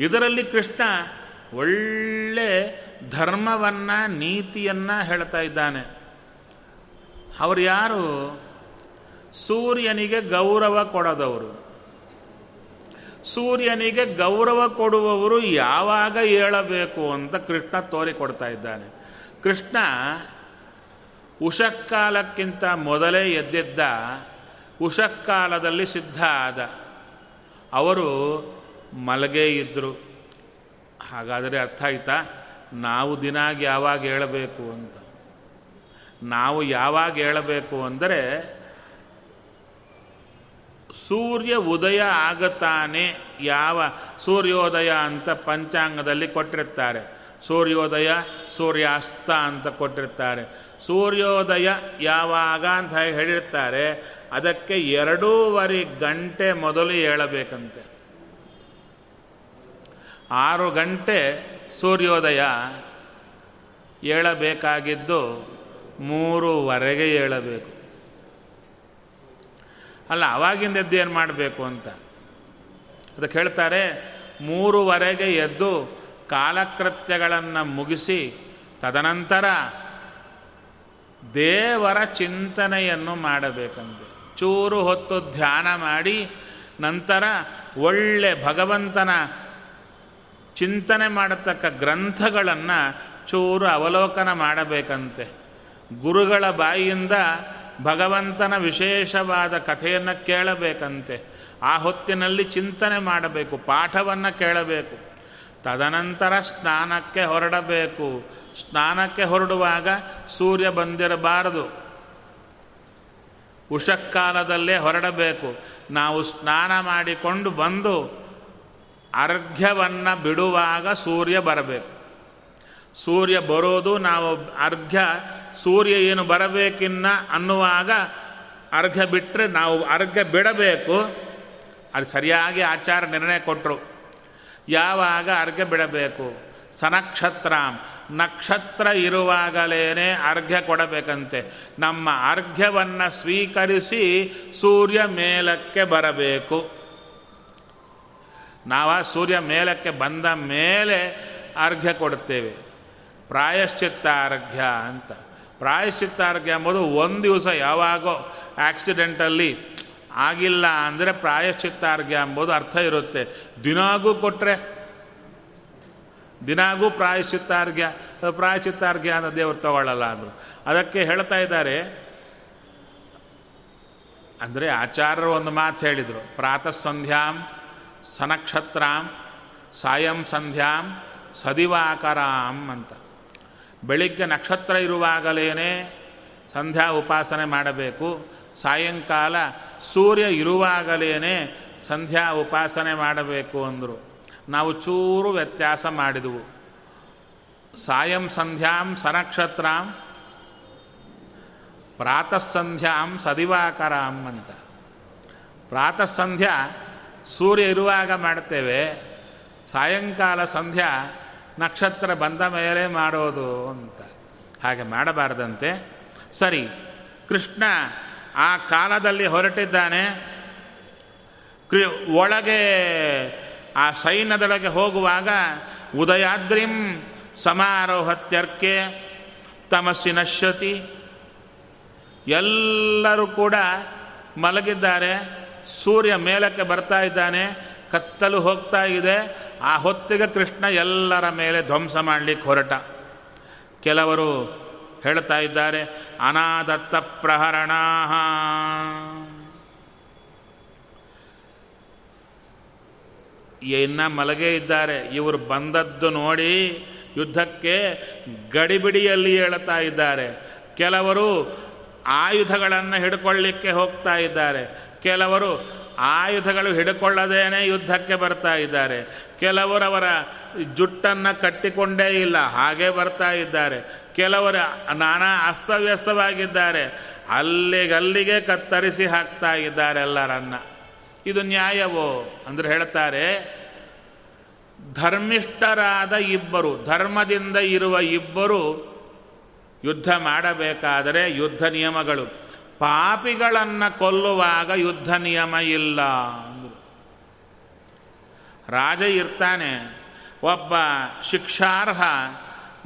ಇದರಲ್ಲಿ ಕೃಷ್ಣ ಒಳ್ಳೆ ಧರ್ಮವನ್ನು, ನೀತಿಯನ್ನು ಹೇಳ್ತಾ ಇದ್ದಾನೆ. ಅವರು ಯಾರು? ಸೂರ್ಯನಿಗೆ ಗೌರವ ಕೊಡದವರು. ಸೂರ್ಯನಿಗೆ ಗೌರವ ಕೊಡುವವರು ಯಾವಾಗ ಹೇಳಬೇಕು ಅಂತ ಕೃಷ್ಣ ತೋರಿಕೊಡ್ತಾ ಇದ್ದಾನೆ. ಕೃಷ್ಣ ಉಷಕ್ಕಾಲಕ್ಕಿಂತ ಮೊದಲೇ ಎದ್ದಿದ್ದ ಉಷಕ್ಕಾಲದಲ್ಲಿ ಸಿದ್ಧ ಆದ. ಅವರು ಮಲಗೇ ಇದ್ದರು ಹಾಗಾದರೆ ಅರ್ಥ ಆಯ್ತಾ? ನಾವು ದಿನಾಗಿ ಯಾವಾಗ ಹೇಳಬೇಕು ಅಂತ. ನಾವು ಯಾವಾಗ ಹೇಳಬೇಕು ಅಂದರೆ ಸೂರ್ಯ ಉದಯ ಆಗತಾನೆ ಯಾವ ಸೂರ್ಯೋದಯ ಅಂತ ಪಂಚಾಂಗದಲ್ಲಿ ಕೊಟ್ಟಿರ್ತಾರೆ ಸೂರ್ಯೋದಯ, ಸೂರ್ಯಾಸ್ತ ಅಂತ ಕೊಟ್ಟಿರ್ತಾರೆ ಸೂರ್ಯೋದಯ ಯಾವಾಗ ಅಂತ ಹೇಳಿರ್ತಾರೆ ಅದಕ್ಕೆ ಎರಡೂವರೆ ಗಂಟೆ ಮೊದಲು ಹೇಳಬೇಕಂತೆ. ಆರು ಗಂಟೆ ಸೂರ್ಯೋದಯ ಏಳಬೇಕಾಗಿದ್ದು ಮೂರುವರೆಗೆ ಏಳಬೇಕು ಅಲ್ಲ, ಅವಾಗಿಂದ ಎದ್ದು ಏನು ಮಾಡಬೇಕು ಅಂತ? ಅದಕ್ಕೆ ಹೇಳ್ತಾರೆ, ಮೂರುವರೆಗೆ ಎದ್ದು ಕಾಲಕೃತ್ಯಗಳನ್ನು ಮುಗಿಸಿ, ತದನಂತರ ದೇವರ ಚಿಂತನೆಯನ್ನು ಮಾಡಬೇಕಂತೆ. ಚೂರು ಹೊತ್ತು ಧ್ಯಾನ ಮಾಡಿ, ನಂತರ ಒಳ್ಳೆ ಭಗವಂತನ ಚಿಂತನೆ ಮಾಡತಕ್ಕ ಗ್ರಂಥಗಳನ್ನು ಚೂರು ಅವಲೋಕನ ಮಾಡಬೇಕಂತೆ. ಗುರುಗಳ ಬಾಯಿಯಿಂದ ಭಗವಂತನ ವಿಶೇಷವಾದ ಕಥೆಯನ್ನು ಕೇಳಬೇಕಂತೆ. ಆ ಹೊತ್ತಿನಲ್ಲಿ ಚಿಂತನೆ ಮಾಡಬೇಕು, ಪಾಠವನ್ನು ಕೇಳಬೇಕು. ತದನಂತರ ಸ್ನಾನಕ್ಕೆ ಹೊರಡಬೇಕು. ಸ್ನಾನಕ್ಕೆ ಹೊರಡುವಾಗ ಸೂರ್ಯ ಬಂದಿರಬಾರದು. ಉಷಕ್ಕಾಲದಲ್ಲೇ ಹೊರಡಬೇಕು. ನಾವು ಸ್ನಾನ ಮಾಡಿಕೊಂಡು ಬಂದು ಅರ್ಘ್ಯವನ್ನು ಬಿಡುವಾಗ ಸೂರ್ಯ ಬರಬೇಕು. ಸೂರ್ಯ ಬರೋದು ನಾವು ಅರ್ಘ್ಯ ಸೂರ್ಯ ಏನು ಬರಬೇಕಿನ್ನ ಅನ್ನುವಾಗ ಅರ್ಘ ಬಿಟ್ಟರೆ ನಾವು ಅರ್ಘ ಬಿಡಬೇಕು. ಅದು ಸರಿಯಾಗಿ ಆಚಾರ ನಿರ್ಣಯ ಕೊಟ್ಟರು ಯಾವಾಗ ಅರ್ಘ ಬಿಡಬೇಕು? ಸನಕ್ಷತ್ರ. ನಕ್ಷತ್ರ ಇರುವಾಗಲೇ ಅರ್ಘ್ಯ ಕೊಡಬೇಕಂತೆ. ನಮ್ಮ ಅರ್ಘ್ಯವನ್ನು ಸ್ವೀಕರಿಸಿ ಸೂರ್ಯ ಮೇಲಕ್ಕೆ ಬರಬೇಕು. ನಾವು ಸೂರ್ಯ ಮೇಲಕ್ಕೆ ಬಂದ ಮೇಲೆ ಅರ್ಘ್ಯ ಕೊಡ್ತೇವೆ. ಪ್ರಾಯಶ್ಚಿತ್ತಾರ್ಘ್ಯ ಅಂತ. ಪ್ರಾಯಶ್ಚಿತ್ತಾರ್ಘ್ಯ ಎಂಬುದು ಒಂದು ದಿವಸ ಯಾವಾಗೋ ಆಕ್ಸಿಡೆಂಟಲ್ಲಿ ಆಗಿಲ್ಲ ಅಂದರೆ ಪ್ರಾಯಶ್ಚಿತ್ತಾರ್ಗೆ ಎಂಬುದು ಅರ್ಥ ಇರುತ್ತೆ. ದಿನಾಗೂ ಕೊಟ್ಟರೆ ದಿನಾಗೂ ಪ್ರಾಯಶ್ಚಿತ್ತಾರ್ಘ್ಯ ಪ್ರಾಯಶ್ಚಿತ್ತಾರ್ಘ್ಯ ಅಂತ ದೇವರು ತಗೊಳ್ಳಲ್ಲ ಅಂದರು. ಅದಕ್ಕೆ ಹೇಳ್ತಾ ಇದ್ದಾರೆ. ಅಂದರೆ ಆಚಾರ್ಯರು ಒಂದು ಮಾತು ಹೇಳಿದರು. ಪ್ರಾತಃ ಸಂಧ್ಯಾಂ ಸನಕ್ಷತ್ರಾಂ ಸಾಯಂ ಸಂಧ್ಯಾಂ ಸದಿವಾಕರಾಂ ಅಂತ. ಬೆಳಿಗ್ಗೆ ನಕ್ಷತ್ರ ಇರುವಾಗಲೇ ಸಂಧ್ಯಾ ಉಪಾಸನೆ ಮಾಡಬೇಕು. ಸಾಯಂಕಾಲ ಸೂರ್ಯ ಇರುವಾಗಲೇ ಸಂಧ್ಯಾ ಉಪಾಸನೆ ಮಾಡಬೇಕು ಅಂದರು. ನಾವು ಚೂರು ವ್ಯತ್ಯಾಸ ಮಾಡಿದವು. ಸಾಯಂ ಸಂಧ್ಯಾಂ ಸನಕ್ಷತ್ರಾಂ ಪ್ರಾತಃ ಸಂಧ್ಯಾಂ ಸದಿವಾಕರಾಂ ಅಂತ. ಪ್ರಾತಃ ಸಂಧ್ಯಾ ಸೂರ್ಯ ಇರುವಾಗ ಮಾಡ್ತೇವೆ. ಸಾಯಂಕಾಲ ಸಂಧ್ಯಾ ನಕ್ಷತ್ರ ಬಂದ ಮೇಲೆ ಮಾಡೋದು ಅಂತ. ಹಾಗೆ ಮಾಡಬಾರ್ದಂತೆ. ಸರಿ, ಕೃಷ್ಣ ಆ ಕಾಲದಲ್ಲಿ ಹೊರಟಿದ್ದಾನೆ. ಕೃ, ಒಳಗೆ ಆ ಸೈನ್ಯದೊಳಗೆ ಹೋಗುವಾಗ ಉದಯಾದ್ರಿಂ ಸಮಾರೋಹತ್ಯರ್ಕೆ ತಮಸ್ಸಿ ನಶ್ಯತಿ. ಎಲ್ಲರೂ ಕೂಡ ಮಲಗಿದ್ದಾರೆ. ಸೂರ್ಯ ಮೇಲಕ್ಕೆ ಬರ್ತಾ ಇದ್ದಾನೆ. ಕತ್ತಲು ಹೋಗ್ತಾ ಇದೆ. ಆ ಹೊತ್ತಿಗೆ ಕೃಷ್ಣ ಎಲ್ಲರ ಮೇಲೆ ಧ್ವಂಸ ಮಾಡಲಿಕ್ಕೆ ಹೊರಟ. ಕೆಲವರು ಹೇಳ್ತಾ ಇದ್ದಾರೆ, ಅನಾದತ್ತ ಪ್ರಹರಣ ಇನ್ನ ಮಲಗೇ ಇದ್ದಾರೆ. ಇವರು ಬಂದದ್ದು ನೋಡಿ ಯುದ್ಧಕ್ಕೆ ಗಡಿಬಿಡಿಯಲ್ಲಿ ಹೇಳ್ತಾ ಇದ್ದಾರೆ. ಕೆಲವರು ಆಯುಧಗಳನ್ನು ಹಿಡ್ಕೊಳ್ಳಿಕ್ಕೆ ಹೋಗ್ತಾ ಇದ್ದಾರೆ. ಕೆಲವರು ಆಯುಧಗಳು ಹಿಡ್ಕೊಳ್ಳದೇನೆ ಯುದ್ಧಕ್ಕೆ ಬರ್ತಾ ಇದ್ದಾರೆ. ಕೆಲವರು ಅವರ ಜುಟ್ಟನ್ನು ಕಟ್ಟಿಕೊಂಡೇ ಇಲ್ಲ, ಹಾಗೆ ಬರ್ತಾ ಇದ್ದಾರೆ. ಕೆಲವರು ನಾನಾ ಅಸ್ತವ್ಯಸ್ತವಾಗಿದ್ದಾರೆ. ಅಲ್ಲಿಗಲ್ಲಿಗೆ ಕತ್ತರಿಸಿ ಹಾಕ್ತಾ ಇದ್ದಾರೆ ಎಲ್ಲರನ್ನ. ಇದು ನ್ಯಾಯವೋ? ಅಂದರೆ ಹೇಳ್ತಾರೆ, ಧರ್ಮಿಷ್ಠರಾದ ಇಬ್ಬರು, ಧರ್ಮದಿಂದ ಇರುವ ಇಬ್ಬರು ಯುದ್ಧ ಮಾಡಬೇಕಾದರೆ ಯುದ್ಧ ನಿಯಮಗಳು. ಪಾಪಿಗಳನ್ನು ಕೊಲ್ಲುವಾಗ ಯುದ್ಧ ನಿಯಮ ಇಲ್ಲ. ರಾಜ ಇರ್ತಾನೆ, ಒಬ್ಬ ಶಿಕ್ಷಾರ್ಹ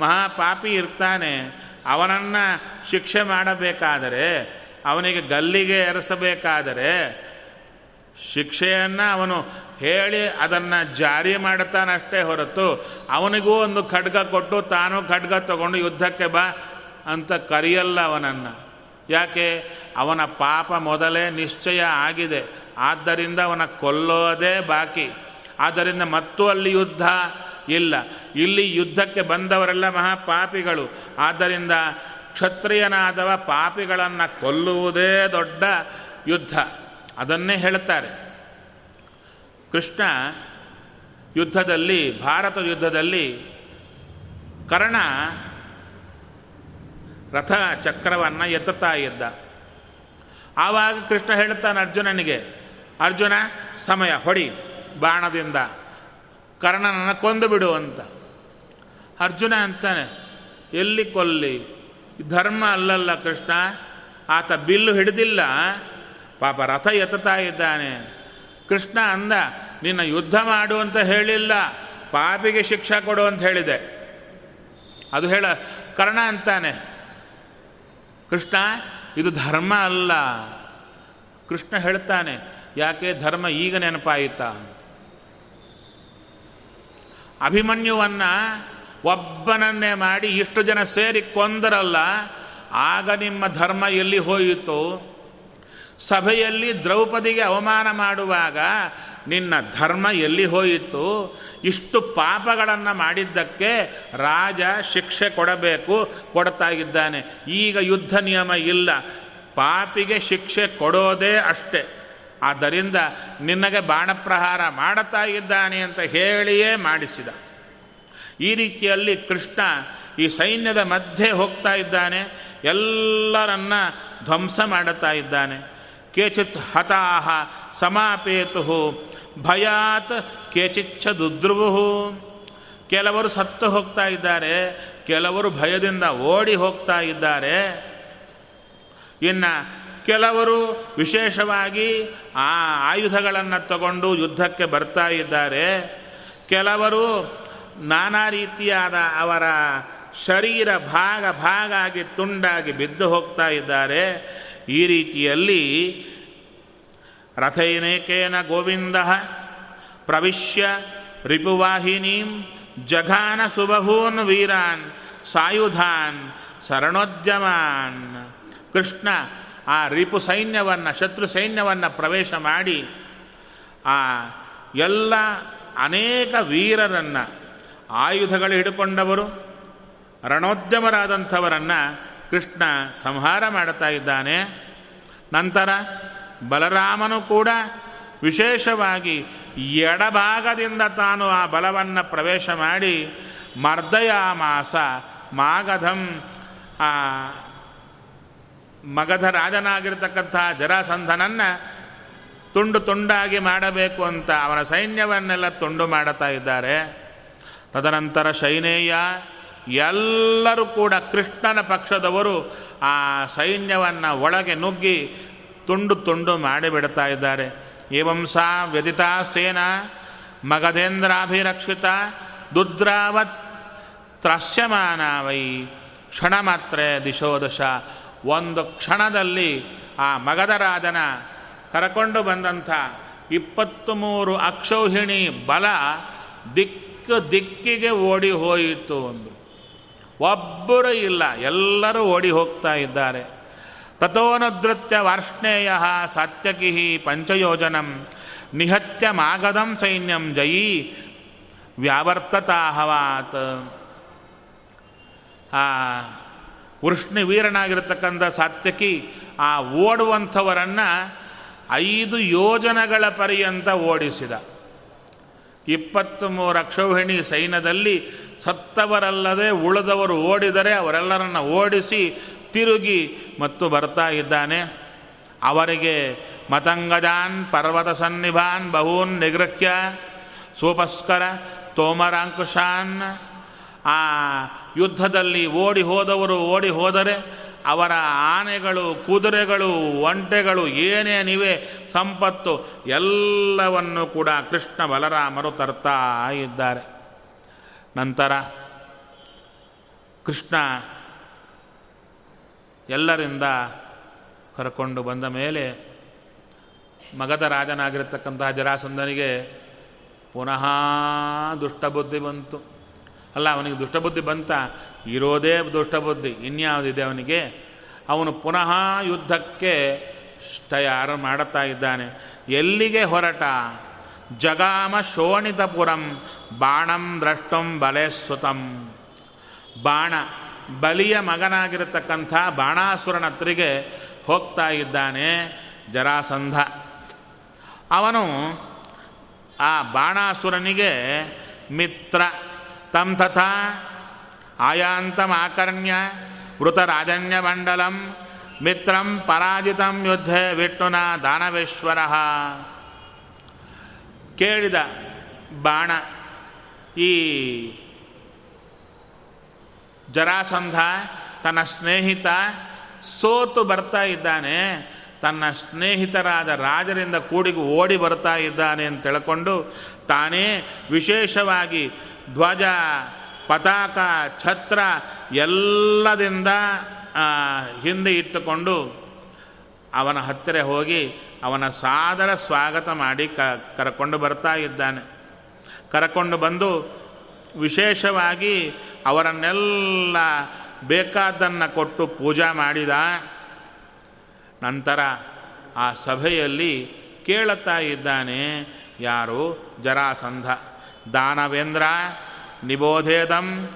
ಮಹಾಪಾಪಿ ಇರ್ತಾನೆ, ಅವನನ್ನು ಶಿಕ್ಷೆ ಮಾಡಬೇಕಾದರೆ, ಅವನಿಗೆ ಗಲ್ಲಿಗೆ ಎರಸಬೇಕಾದರೆ ಶಿಕ್ಷೆಯನ್ನು ಅವನು ಹೇಳಿ ಅದನ್ನು ಜಾರಿ ಮಾಡುತ್ತಾನಷ್ಟೇ ಹೊರತು ಅವನಿಗೂ ಒಂದು ಖಡ್ಗ ಕೊಟ್ಟು ತಾನು ಖಡ್ಗ ತಗೊಂಡು ಯುದ್ಧಕ್ಕೆ ಬಾ ಅಂತ ಕರೆಯಲ್ಲ ಅವನನ್ನು. ಯಾಕೆ? ಅವನ ಪಾಪ ಮೊದಲೇ ನಿಶ್ಚಯ ಆಗಿದೆ. ಆದ್ದರಿಂದ ಅವನ ಕೊಲ್ಲೋದೇ ಬಾಕಿ. ಆದ್ದರಿಂದ ಮತ್ತು ಅಲ್ಲಿ ಯುದ್ಧ ಇಲ್ಲ. ಇಲ್ಲಿ ಯುದ್ಧಕ್ಕೆ ಬಂದವರೆಲ್ಲ ಮಹಾಪಾಪಿಗಳು. ಆದ್ದರಿಂದ ಕ್ಷತ್ರಿಯನಾದವ ಪಾಪಿಗಳನ್ನು ಕೊಲ್ಲುವುದೇ ದೊಡ್ಡ ಯುದ್ಧ. ಅದನ್ನೇ ಹೇಳುತ್ತಾರೆ. ಕೃಷ್ಣ ಯುದ್ಧದಲ್ಲಿ, ಭಾರತ ಯುದ್ಧದಲ್ಲಿ ಕರ್ಣ ರಥ ಚಕ್ರವನ್ನು ಎತ್ತುತ್ತಾ ಇದ್ದ. ಆವಾಗ ಕೃಷ್ಣ ಹೇಳ್ತಾನೆ ಅರ್ಜುನನಿಗೆ, ಅರ್ಜುನ, ಸಮಯ, ಹೊಡಿ. ಬಾಣದಿಂದ, ಕರ್ಣನನ್ನು ಕೊಂದು ಬಿಡು ಅಂತ ಅರ್ಜುನ ಅಂತಾನೆ, ಎಲ್ಲಿ ಕೊಲ್ಲಿ? ಧರ್ಮ ಅಲ್ಲಲ್ಲ ಕೃಷ್ಣ, ಆತ ಬಿಲ್ಲು ಹಿಡಿದಿಲ್ಲ. ಪಾಪ ರಥ ಎತ್ತುತ್ತಾ ಇದ್ದಾನೆ. ಕೃಷ್ಣ ಅಂದ, ನಿನ್ನ ಯುದ್ಧ ಮಾಡು ಅಂತ ಹೇಳಿಲ್ಲ, ಪಾಪಿಗೆ ಶಿಕ್ಷೆ ಕೊಡು ಅಂತ ಹೇಳಿದೆ. ಅದು ಹೇಳ, ಕರ್ಣ ಅಂತಾನೆ, ಕೃಷ್ಣ, ಇದು ಧರ್ಮ ಅಲ್ಲ. ಕೃಷ್ಣ ಹೇಳ್ತಾನೆ, ಯಾಕೆ ಧರ್ಮ ಈಗ ನೆನಪಾಯಿತಾ? ಅಭಿಮನ್ಯುವನ್ನು ಒಬ್ಬನನ್ನೇ ಮಾಡಿ ಇಷ್ಟು ಜನ ಸೇರಿ ಕೊಂದರಲ್ಲ, ಆಗ ನಿಮ್ಮ ಧರ್ಮ ಎಲ್ಲಿ ಹೋಯಿತು? ಸಭೆಯಲ್ಲಿ ದ್ರೌಪದಿಗೆ ಅವಮಾನ ಮಾಡುವಾಗ ನಿನ್ನ ಧರ್ಮ ಎಲ್ಲಿ ಹೋಯಿತು? ಇಷ್ಟು ಪಾಪಗಳನ್ನು ಮಾಡಿದ್ದಕ್ಕೆ ರಾಜ ಶಿಕ್ಷೆ ಕೊಡಬೇಕು, ಕೊಡ್ತಾ ಇದ್ದಾನೆ. ಈಗ ಯುದ್ಧ ನಿಯಮ ಇಲ್ಲ. ಪಾಪಿಗೆ ಶಿಕ್ಷೆ ಕೊಡೋದೇ ಅಷ್ಟೆ. ಆದ್ದರಿಂದ ನಿನಗೆ ಬಾಣಪ್ರಹಾರ ಮಾಡುತ್ತಾ ಇದ್ದಾನೆ ಅಂತ ಹೇಳಿಯೇ ಮಾಡಿಸಿದ. ಈ ರೀತಿಯಲ್ಲಿ ಕೃಷ್ಣ ಈ ಸೈನ್ಯದ ಮಧ್ಯೆ ಹೋಗ್ತಾ ಇದ್ದಾನೆ, ಎಲ್ಲರನ್ನ ಧ್ವಂಸ ಮಾಡುತ್ತಾ ಇದ್ದಾನೆ. ಕೇಚಿತ್ ಹತಾಹ ಸಮಾಪೇತು ಭಯಾತ್ ಕೇಚಿಚ್ಚ ದುದ್ರುವು ಕೆಲವರು ಸತ್ತು ಹೋಗ್ತಾ ಇದ್ದಾರೆ, ಕೆಲವರು ಭಯದಿಂದ ಓಡಿ ಹೋಗ್ತಾ ಇದ್ದಾರೆ. ಇನ್ನು ಕೆಲವರು ವಿಶೇಷವಾಗಿ ಆ ಆಯುಧಗಳನ್ನು ತಗೊಂಡು ಯುದ್ಧಕ್ಕೆ ಬರ್ತಾ ಇದ್ದಾರೆ. ಕೆಲವರು ನಾನಾ ರೀತಿಯಾದ ಅವರ ಶರೀರ ಭಾಗ ಭಾಗ ಆಗಿ ತುಂಡಾಗಿ ಬಿದ್ದು ಹೋಗ್ತಾ ಇದ್ದಾರೆ. ಈ ರೀತಿಯಲ್ಲಿ ರಥೈನೇಕೇನ ಗೋವಿಂದ ಪ್ರವಿಶ್ಯ ರಿಪುವಾಹಿನೀಂ ಜಘಾನ ಸುಬಹೂನ್ ವೀರಾನ್ ಸಾಯುಧಾನ್ ಶರಣೋದ್ಯಮಾನ್ ಕೃಷ್ಣ ಆ ರಿಪು ಸೈನ್ಯವನ್ನು, ಶತ್ರು ಸೈನ್ಯವನ್ನು ಪ್ರವೇಶ ಮಾಡಿ, ಆ ಎಲ್ಲ ಅನೇಕ ವೀರರನ್ನು, ಆಯುಧಗಳು ಹಿಡ್ಕೊಂಡವರು, ರಣೋದ್ಯಮರಾದಂಥವರನ್ನು ಕೃಷ್ಣ ಸಂಹಾರ ಮಾಡುತ್ತಾ ಇದ್ದಾನೆ. ನಂತರ ಬಲರಾಮನು ಕೂಡ ವಿಶೇಷವಾಗಿ ಎಡಭಾಗದಿಂದ ತಾನು ಆ ಬಲವನ್ನು ಪ್ರವೇಶ ಮಾಡಿ, ಮರ್ದಯಾಮಾಸ, ಮಾಗಧಂ, ಆ ಮಗಧ ರಾಜನಾಗಿರ್ತಕ್ಕಂಥ ಜರಾಸಂಧನನ್ನು ತುಂಡು ತುಂಡಾಗಿ ಮಾಡಬೇಕು ಅಂತ ಅವನ ಸೈನ್ಯವನ್ನೆಲ್ಲ ತುಂಡು ಮಾಡುತ್ತಾ ಇದ್ದಾರೆ. ತದನಂತರ ಶೈನೇಯ ಎಲ್ಲರೂ ಕೂಡ ಕೃಷ್ಣನ ಪಕ್ಷದವರು ಆ ಸೈನ್ಯವನ್ನು ಒಳಗೆ ನುಗ್ಗಿ ತುಂಡು ತುಂಡು ಮಾಡಿಬಿಡ್ತಾ ಇದ್ದಾರೆ. ಏವಂ ಸಾ ವ್ಯದಿತಾ ಸೇನಾ ಮಗಧೇಂದ್ರಾಭಿರಕ್ಷಿತ ದುದ್ರಾವತ್ ತ್ರಸ್ಯಮಾನ ವೈ ಕ್ಷಣ ಮಾತ್ರ ದಿಶೋ ದಶ ಒಂದು ಕ್ಷಣದಲ್ಲಿ ಆ ಮಗಧರಾಜನ ಕರಕೊಂಡು ಬಂದಂಥ ಇಪ್ಪತ್ತು ಮೂರು ಅಕ್ಷೌಹಿಣಿ ಬಲ ದಿಕ್ಕು ದಿಕ್ಕಿಗೆ ಓಡಿ ಹೋಯಿತು ಒಂದು ಒಬ್ಬರು ಇಲ್ಲ, ಎಲ್ಲರೂ ಓಡಿ ಹೋಗ್ತಾ ಇದ್ದಾರೆ. ತಥೋನದೃತ್ಯ ವಾರ್ಷ್ಣೇಯ ಸಾತ್ಯಕಿ ಪಂಚಯೋಜನಂ ನಿಹತ್ಯ ಮಾಗದಂ ಸೈನ್ಯಂ ಜಯಿ ವ್ಯಾವರ್ತತಾಹವಾತ್. ಆ ವೃಷ್ಣಿ ವೀರನಾಗಿರ್ತಕ್ಕಂಥ ಸಾತ್ಯಕಿ ಆ ಓಡುವಂಥವರನ್ನು ಐದು ಯೋಜನಗಳ ಪರ್ಯಂತ ಓಡಿಸಿದ. ಇಪ್ಪತ್ತು ಮೂರು ಅಕ್ಷೌಹಿಣಿ ಸೈನ್ಯದಲ್ಲಿ ಸತ್ತವರಲ್ಲದೆ ಉಳಿದವರು ಓಡಿದರೆ ಅವರೆಲ್ಲರನ್ನು ಓಡಿಸಿ ತಿರುಗಿ ಮತ್ತು ಬರ್ತಾ ಇದ್ದಾನೆ. ಅವರಿಗೆ ಮತಂಗಜಾನ್, ಪರ್ವತ ಸನ್ನಿಭಾನ್, ಬಹೂನ್ ನಿಗೃಹ್ಯ, ಸೋಪಸ್ಕರ, ತೋಮರಾಂಕುಶಾನ್ ಆ ಯುದ್ಧದಲ್ಲಿ ಓಡಿ ಹೋದವರು ಓಡಿ ಹೋದರೆ ಅವರ ಆನೆಗಳು, ಕುದುರೆಗಳು, ಒಂಟೆಗಳು ಏನೇನಿವೆ ಸಂಪತ್ತು ಎಲ್ಲವನ್ನು ಕೂಡ ಕೃಷ್ಣ ಬಲರಾಮರು ತರ್ತಾ ಇದ್ದಾರೆ. ನಂತರ ಕೃಷ್ಣ ಎಲ್ಲರಿಂದ ಕರ್ಕೊಂಡು ಬಂದ ಮೇಲೆ ಮಗದ ರಾಜನಾಗಿರತಕ್ಕಂತಹ ಜರಾಸಂಧನಿಗೆ ಪುನಃ ದುಷ್ಟಬುದ್ಧಿ ಬಂತು. ಅಲ್ಲ, ಅವನಿಗೆ ದುಷ್ಟಬುದ್ಧಿ ಬಂತ? ಇರೋದೇ ದುಷ್ಟಬುದ್ಧಿ. ಇನ್ಯಾವುದಿದೆ ಅವನಿಗೆ? ಅವನು ಪುನಃ ಯುದ್ಧಕ್ಕೆ ತಯಾರು ಮಾಡುತ್ತಾ ಇದ್ದಾನೆ. ಎಲ್ಲಿಗೆ ಹೊರಟ? ಜಗಾಮ ಶೋಣಿತಪುರಂ ಬಾಣಂ ದ್ರಷ್ಟಂ ಸುತಂ ಬಾಣ, ಬಲಿಯ ಮಗನಾಗಿರತಕ್ಕಂಥ ಬಾಣಾಸುರನ ಹತ್ರಿಗೆ ಹೋಗ್ತಾ ಇದ್ದಾನೆ ಜರಾಸಂಧ. ಅವನು ಆ ಬಾಣಾಸುರನಿಗೆ ಮಿತ್ರ. ತಂ ತಥಾ ಆಯಾಂತಮಾಕರ್ಣ್ಯ ವೃತರಾಜನ್ಯಮಂಡಲಂ ಮಿತ್ರಂ ಪರಾಜಿತಂ ಯುದ್ಧೆ ವಿಷ್ಣುನ ದಾನವೇಶ್ವರ ಕೇಳಿದ ಬಾಣ ಈ ಜರಾಸಂಧ ತನ್ನ ಸ್ನೇಹಿತ ಸೋತು ಬರ್ತಾ ಇದ್ದಾನೆ. ತನ್ನ ಸ್ನೇಹಿತರಾದ ರಾಜರಿಂದ ಕೂಡಿಗೆ ಓಡಿ ಬರ್ತಾ ಇದ್ದಾನೆ ಅಂತ ತಿಳ್ಕೊಂಡು ತಾನೇ ವಿಶೇಷವಾಗಿ ಧ್ವಜ, ಪತಾಕ, ಛತ್ರ ಎಲ್ಲದಿಂದ ಹಿಂದೆ ಇಟ್ಟುಕೊಂಡು ಅವನ ಹತ್ತಿರ ಹೋಗಿ ಅವನ ಸಾದರ ಸ್ವಾಗತ ಮಾಡಿ ಕ, ಕರ್ಕೊಂಡು ಬರ್ತಾ ಇದ್ದಾನೆ. ಕರ್ಕೊಂಡು ಬಂದು ವಿಶೇಷವಾಗಿ ಅವರನ್ನೆಲ್ಲ ಬೇಕಾದ್ದನ್ನು ಕೊಟ್ಟು ಪೂಜಾ ಮಾಡಿದ ನಂತರ ಆ ಸಭೆಯಲ್ಲಿ ಕೇಳುತ್ತಾ ಇದ್ದಾನೆ, ಯಾರು? ಜರಾಸಂಧ. ದಾನವೇಂದ್ರ ನಿಬೋಧೇದಂ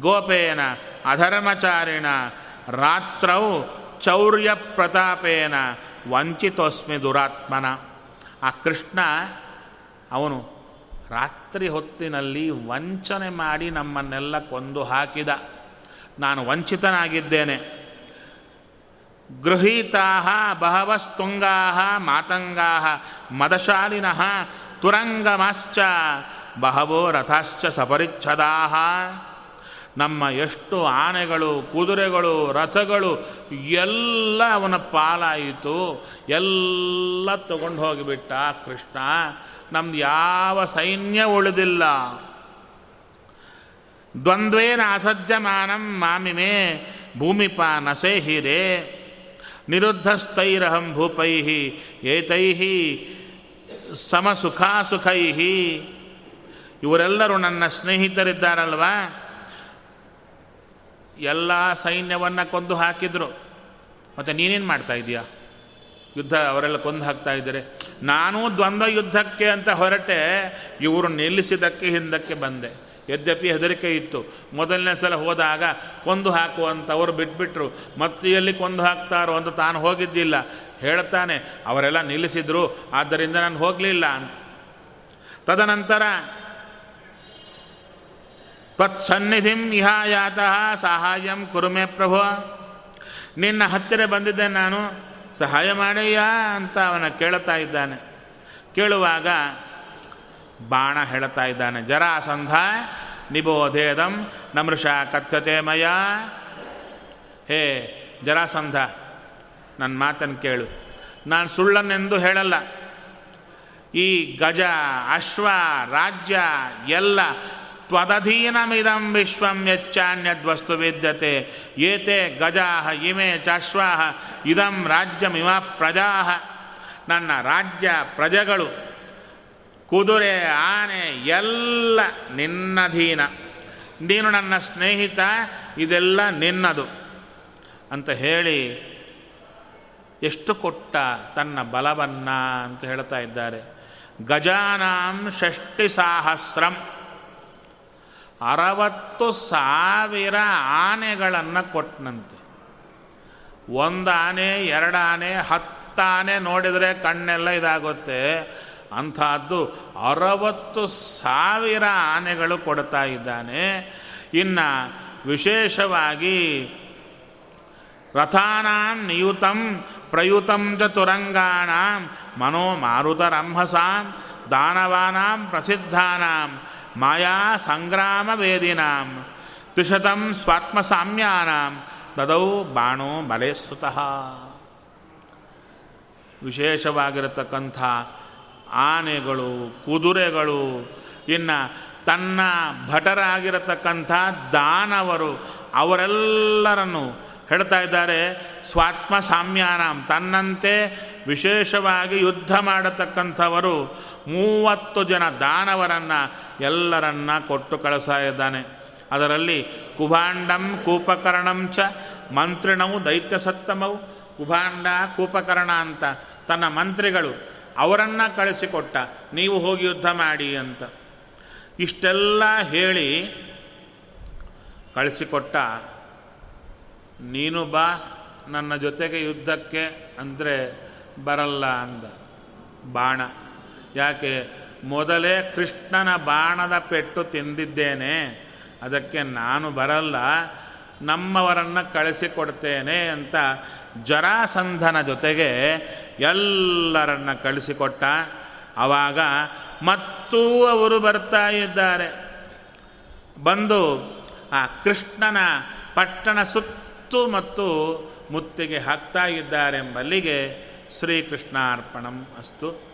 ಗೋಪೇನ ಅಧರ್ಮಚಾರಿಣ ರಾತ್ರೌ ಚೌರ್ಯ ಪ್ರತಾಪೇನ ವಂಚಿತೋಸ್ಮಿ ದುರಾತ್ಮನ. ಆ ಕೃಷ್ಣ ಅವನು ರಾತ್ರಿ ಹೊತ್ತಿನಲ್ಲಿ ವಂಚನೆ ಮಾಡಿ ನಮ್ಮನ್ನೆಲ್ಲ ಕೊಂದು ಹಾಕಿದ. ನಾನು ವಂಚಿತನಾಗಿದ್ದೇನೆ. ಗೃಹೀತಾ ಬಹವಸ್ತುಂಗಾ ಮಾತಂಗಾ ಮದಶಾಲಿನಃ ತುರಂಗಮಾಶ್ಚ ಬಹವೋ ರಥಾಶ್ಚ ಸಪರಿಚ್ಛದಾ ನಮ್ಮ ಎಷ್ಟು ಆನೆಗಳು, ಕುದುರೆಗಳು, ರಥಗಳು, ಎಲ್ಲ ಅವನ ಪಾಲಾಯಿತು. ಎಲ್ಲ ತಗೊಂಡು ಹೋಗಿಬಿಟ್ಟ ಕೃಷ್ಣ. ನಮ್ದು ಯಾವ ಸೈನ್ಯ ಉಳಿದಿಲ್ಲ. ದ್ವಂದ್ವೇನ ಅಸಜ್ಜಮಾನಂ ಮಾಮಿಮೆ ಭೂಮಿಪ ನಸೇಹಿರೆ ನಿರುದ್ಧಸ್ಥೈರಹಂ ಭೂಪೈ, ಏತೈ ಸಮಸುಖಾಸುಖೈ. ಇವರೆಲ್ಲರೂ ನನ್ನ ಸ್ನೇಹಿತರಿದ್ದಾರಲ್ವಾ? ಎಲ್ಲ ಸೈನ್ಯವನ್ನು ಕೊಂದು ಹಾಕಿದ್ರು. ಮತ್ತು ನೀನೇನು ಮಾಡ್ತಾ ಇದೀಯಾ? ಯುದ್ಧ ಅವರೆಲ್ಲ ಕೊಂದು ಹಾಕ್ತಾ ಇದ್ದಾರೆ. ನಾನು ದ್ವಂದ್ವ ಯುದ್ಧಕ್ಕೆ ಅಂತ ಹೊರಟೆ. ಇವರು ನಿಲ್ಲಿಸಿದ್ದಕ್ಕೆ ಹಿಂದಕ್ಕೆ ಬಂದೆ. ಯದ್ಯಪಿ ಹೆದರಿಕೆ ಇತ್ತು. ಮೊದಲನೇ ಸಲ ಹೋದಾಗ ಕೊಂದು ಹಾಕುವಂಥವ್ರು ಬಿಟ್ಬಿಟ್ರು. ಮತ್ತೆ ಎಲ್ಲಿ ಕೊಂದು ಹಾಕ್ತಾರೋ ಅಂತ ತಾನು ಹೋಗಿದ್ದಿಲ್ಲ. ಹೇಳ್ತಾನೆ, ಅವರೆಲ್ಲ ನಿಲ್ಲಿಸಿದ್ರು, ಆದ್ದರಿಂದ ನಾನು ಹೋಗಲಿಲ್ಲ ಅಂತ. ತದನಂತರ ತತ್ಸನ್ನಿಧಿಂ ಇಹಾಯಾತಃ ಸಹಾಯಂ ಕುರುಮೆ ಪ್ರಭು ನಿನ್ನ ಹತ್ತಿರ ಬಂದಿದ್ದೆ ನಾನು, ಸಹಾಯ ಮಾಡಯ್ಯ ಅಂತ ಅವನ ಕೇಳುತ್ತಾ ಇದ್ದಾನೆ. ಕೇಳುವಾಗ ಬಾಣ ಹೇಳುತ್ತಾ ಇದ್ದಾನೆ ಜರಾಸಂಧ ನಿಬೋಧೇದಂ ನಮೃಷ ಕಥ್ಯತೆ ಮಯ. ಹೇ ಜರಾಸಂಧ ನನ್ನ ಮಾತನ್ನು ಕೇಳು. ನಾನು ಸುಳ್ಳನ್ನೆಂದು ಹೇಳಲ್ಲ. ಈ ಗಜ, ಅಶ್ವ, ರಾಜ್ಯ ಎಲ್ಲ ತ್ವದಧೀನಮಿದಂ ವಿಶ್ವಂ ಯಚ್ಚಾನ್ಯದ್ವಸ್ತು ವಿದ್ಯತೆ. ಏತೆ ಗಜಾ ಇಮೆ ಚಾಶ್ವಾ ಇದಂ ರಾಜ್ಯಮಿಮ ಪ್ರಜಾ ನನ್ನ ರಾಜ್ಯ ಪ್ರಜೆಗಳು, ಕುದುರೆ, ಆನೆ, ಎಲ್ಲ ನಿನ್ನಧೀನ ನೀನು ನನ್ನ ಸ್ನೇಹಿತ, ಇದೆಲ್ಲ ನಿನ್ನದು. ಅಂತ ಹೇಳಿ ಎಷ್ಟು ಕೊಟ್ಟ ತನ್ನ ಬಲವನ್ನ ಅಂತ ಹೇಳ್ತಾ ಇದ್ದಾರೆ. ಗಜಾನಾಂ ಷಷ್ಟಿ ಸಾಹಸ್ರಂ ಅರವತ್ತು ಸಾವಿರ ಆನೆಗಳನ್ನು ಕೊಟ್ಟನಂತೆ ಒಂದು ಆನೆ, ಎರಡು ಆನೆ, ಹತ್ತು ಆನೆ ನೋಡಿದರೆ ಕಣ್ಣೆಲ್ಲ ಇದಾಗುತ್ತೆ. ಅಂಥದ್ದು ಅರವತ್ತು ಸಾವಿರ ಆನೆಗಳು ಕೊಡ್ತಾ ಇದ್ದಾನೆ. ಇನ್ನು ವಿಶೇಷವಾಗಿ ರಥಾನಾಂ ನಿಯುತಂ ಪ್ರಯುತಂ ಚ ತುರಂಗಾಣಾಂ ಮನೋ ಮಾರುತರಂಹಸಾಂ ದಾನವಾನಾಂ ಪ್ರಸಿದ್ಧಾನಾಂ ಮಾಯಾ ಸಂಗ್ರಾಮ ವೇದಿನಾಂ. ತ್ರಿಶತಂ ಸ್ವಾತ್ಮಸಾಮ್ಯಾನಾಂ. ತದೌ ಬಾಣೋ ಬಲೆ ಸುತಃ ವಿಶೇಷವಾಗಿರತಕ್ಕಂಥ ಆನೆಗಳು, ಕುದುರೆಗಳು, ಇನ್ನು ತನ್ನ ಭಟರಾಗಿರತಕ್ಕಂಥ ದಾನವರು, ಅವರೆಲ್ಲರನ್ನು ಹೇಳ್ತಾ ಇದ್ದಾರೆ ಸ್ವಾತ್ಮ ಸಾಮ್ಯಾನಾಂ ತನ್ನಂತೆ ವಿಶೇಷವಾಗಿ ಯುದ್ಧ ಮಾಡತಕ್ಕಂಥವರು ಮೂವತ್ತು ಜನ ದಾನವರನ್ನು ಎಲ್ಲರನ್ನ ಕೊಟ್ಟು ಕಳಿಸ್ತಾ ಇದ್ದಾನೆ. ಅದರಲ್ಲಿ ಕುಭಾಂಡಂ ಕೂಪಕರಣಂ ಚ ಮಂತ್ರಿಣವು ದೈತ್ಯ ಸತ್ತಮವು. ಕುಭಾಂಡ ಕೂಪಕರ್ಣ ಅಂತ ತನ್ನ ಮಂತ್ರಿಗಳು ಅವರನ್ನು ಕಳಿಸಿಕೊಟ್ಟ. ನೀವು ಹೋಗಿ ಯುದ್ಧ ಮಾಡಿ ಅಂತ. ಇಷ್ಟೆಲ್ಲ ಹೇಳಿ ಕಳಿಸಿಕೊಟ್ಟ. ನೀನು ಬಾ, ನನ್ನ ಜೊತೆಗೆ ಯುದ್ಧಕ್ಕೆ ಅಂದರೆ ಬರಲ್ಲ ಅಂದ. ಬಾಣ. ಯಾಕೆ? ಮೊದಲೇ ಕೃಷ್ಣನ ಬಾಣದ ಪೆಟ್ಟು ತಿಂದಿದ್ದೇನೆ. ಅದಕ್ಕೆ ನಾನು ಬರಲ್ಲ. ನಮ್ಮವರನ್ನು ಕಳಿಸಿಕೊಡ್ತೇನೆ ಅಂತ ಜರಾಸಂಧನ ಜೊತೆಗೆ ಎಲ್ಲರನ್ನ ಕಳಿಸಿಕೊಟ್ಟ. ಆವಾಗ ಮತ್ತೂ ಅವರು ಬರ್ತಾ ಇದ್ದಾರೆ. ಬಂದು ಆ ಕೃಷ್ಣನ ಪಟ್ಟಣ ಸುತ್ತು ಮತ್ತು ಮುತ್ತಿಗೆ ಹಾಕ್ತಾ ಇದ್ದಾರೆಂಬಲ್ಲಿಗೆ ಶ್ರೀಕೃಷ್ಣಾರ್ಪಣಂ ಅಸ್ತು.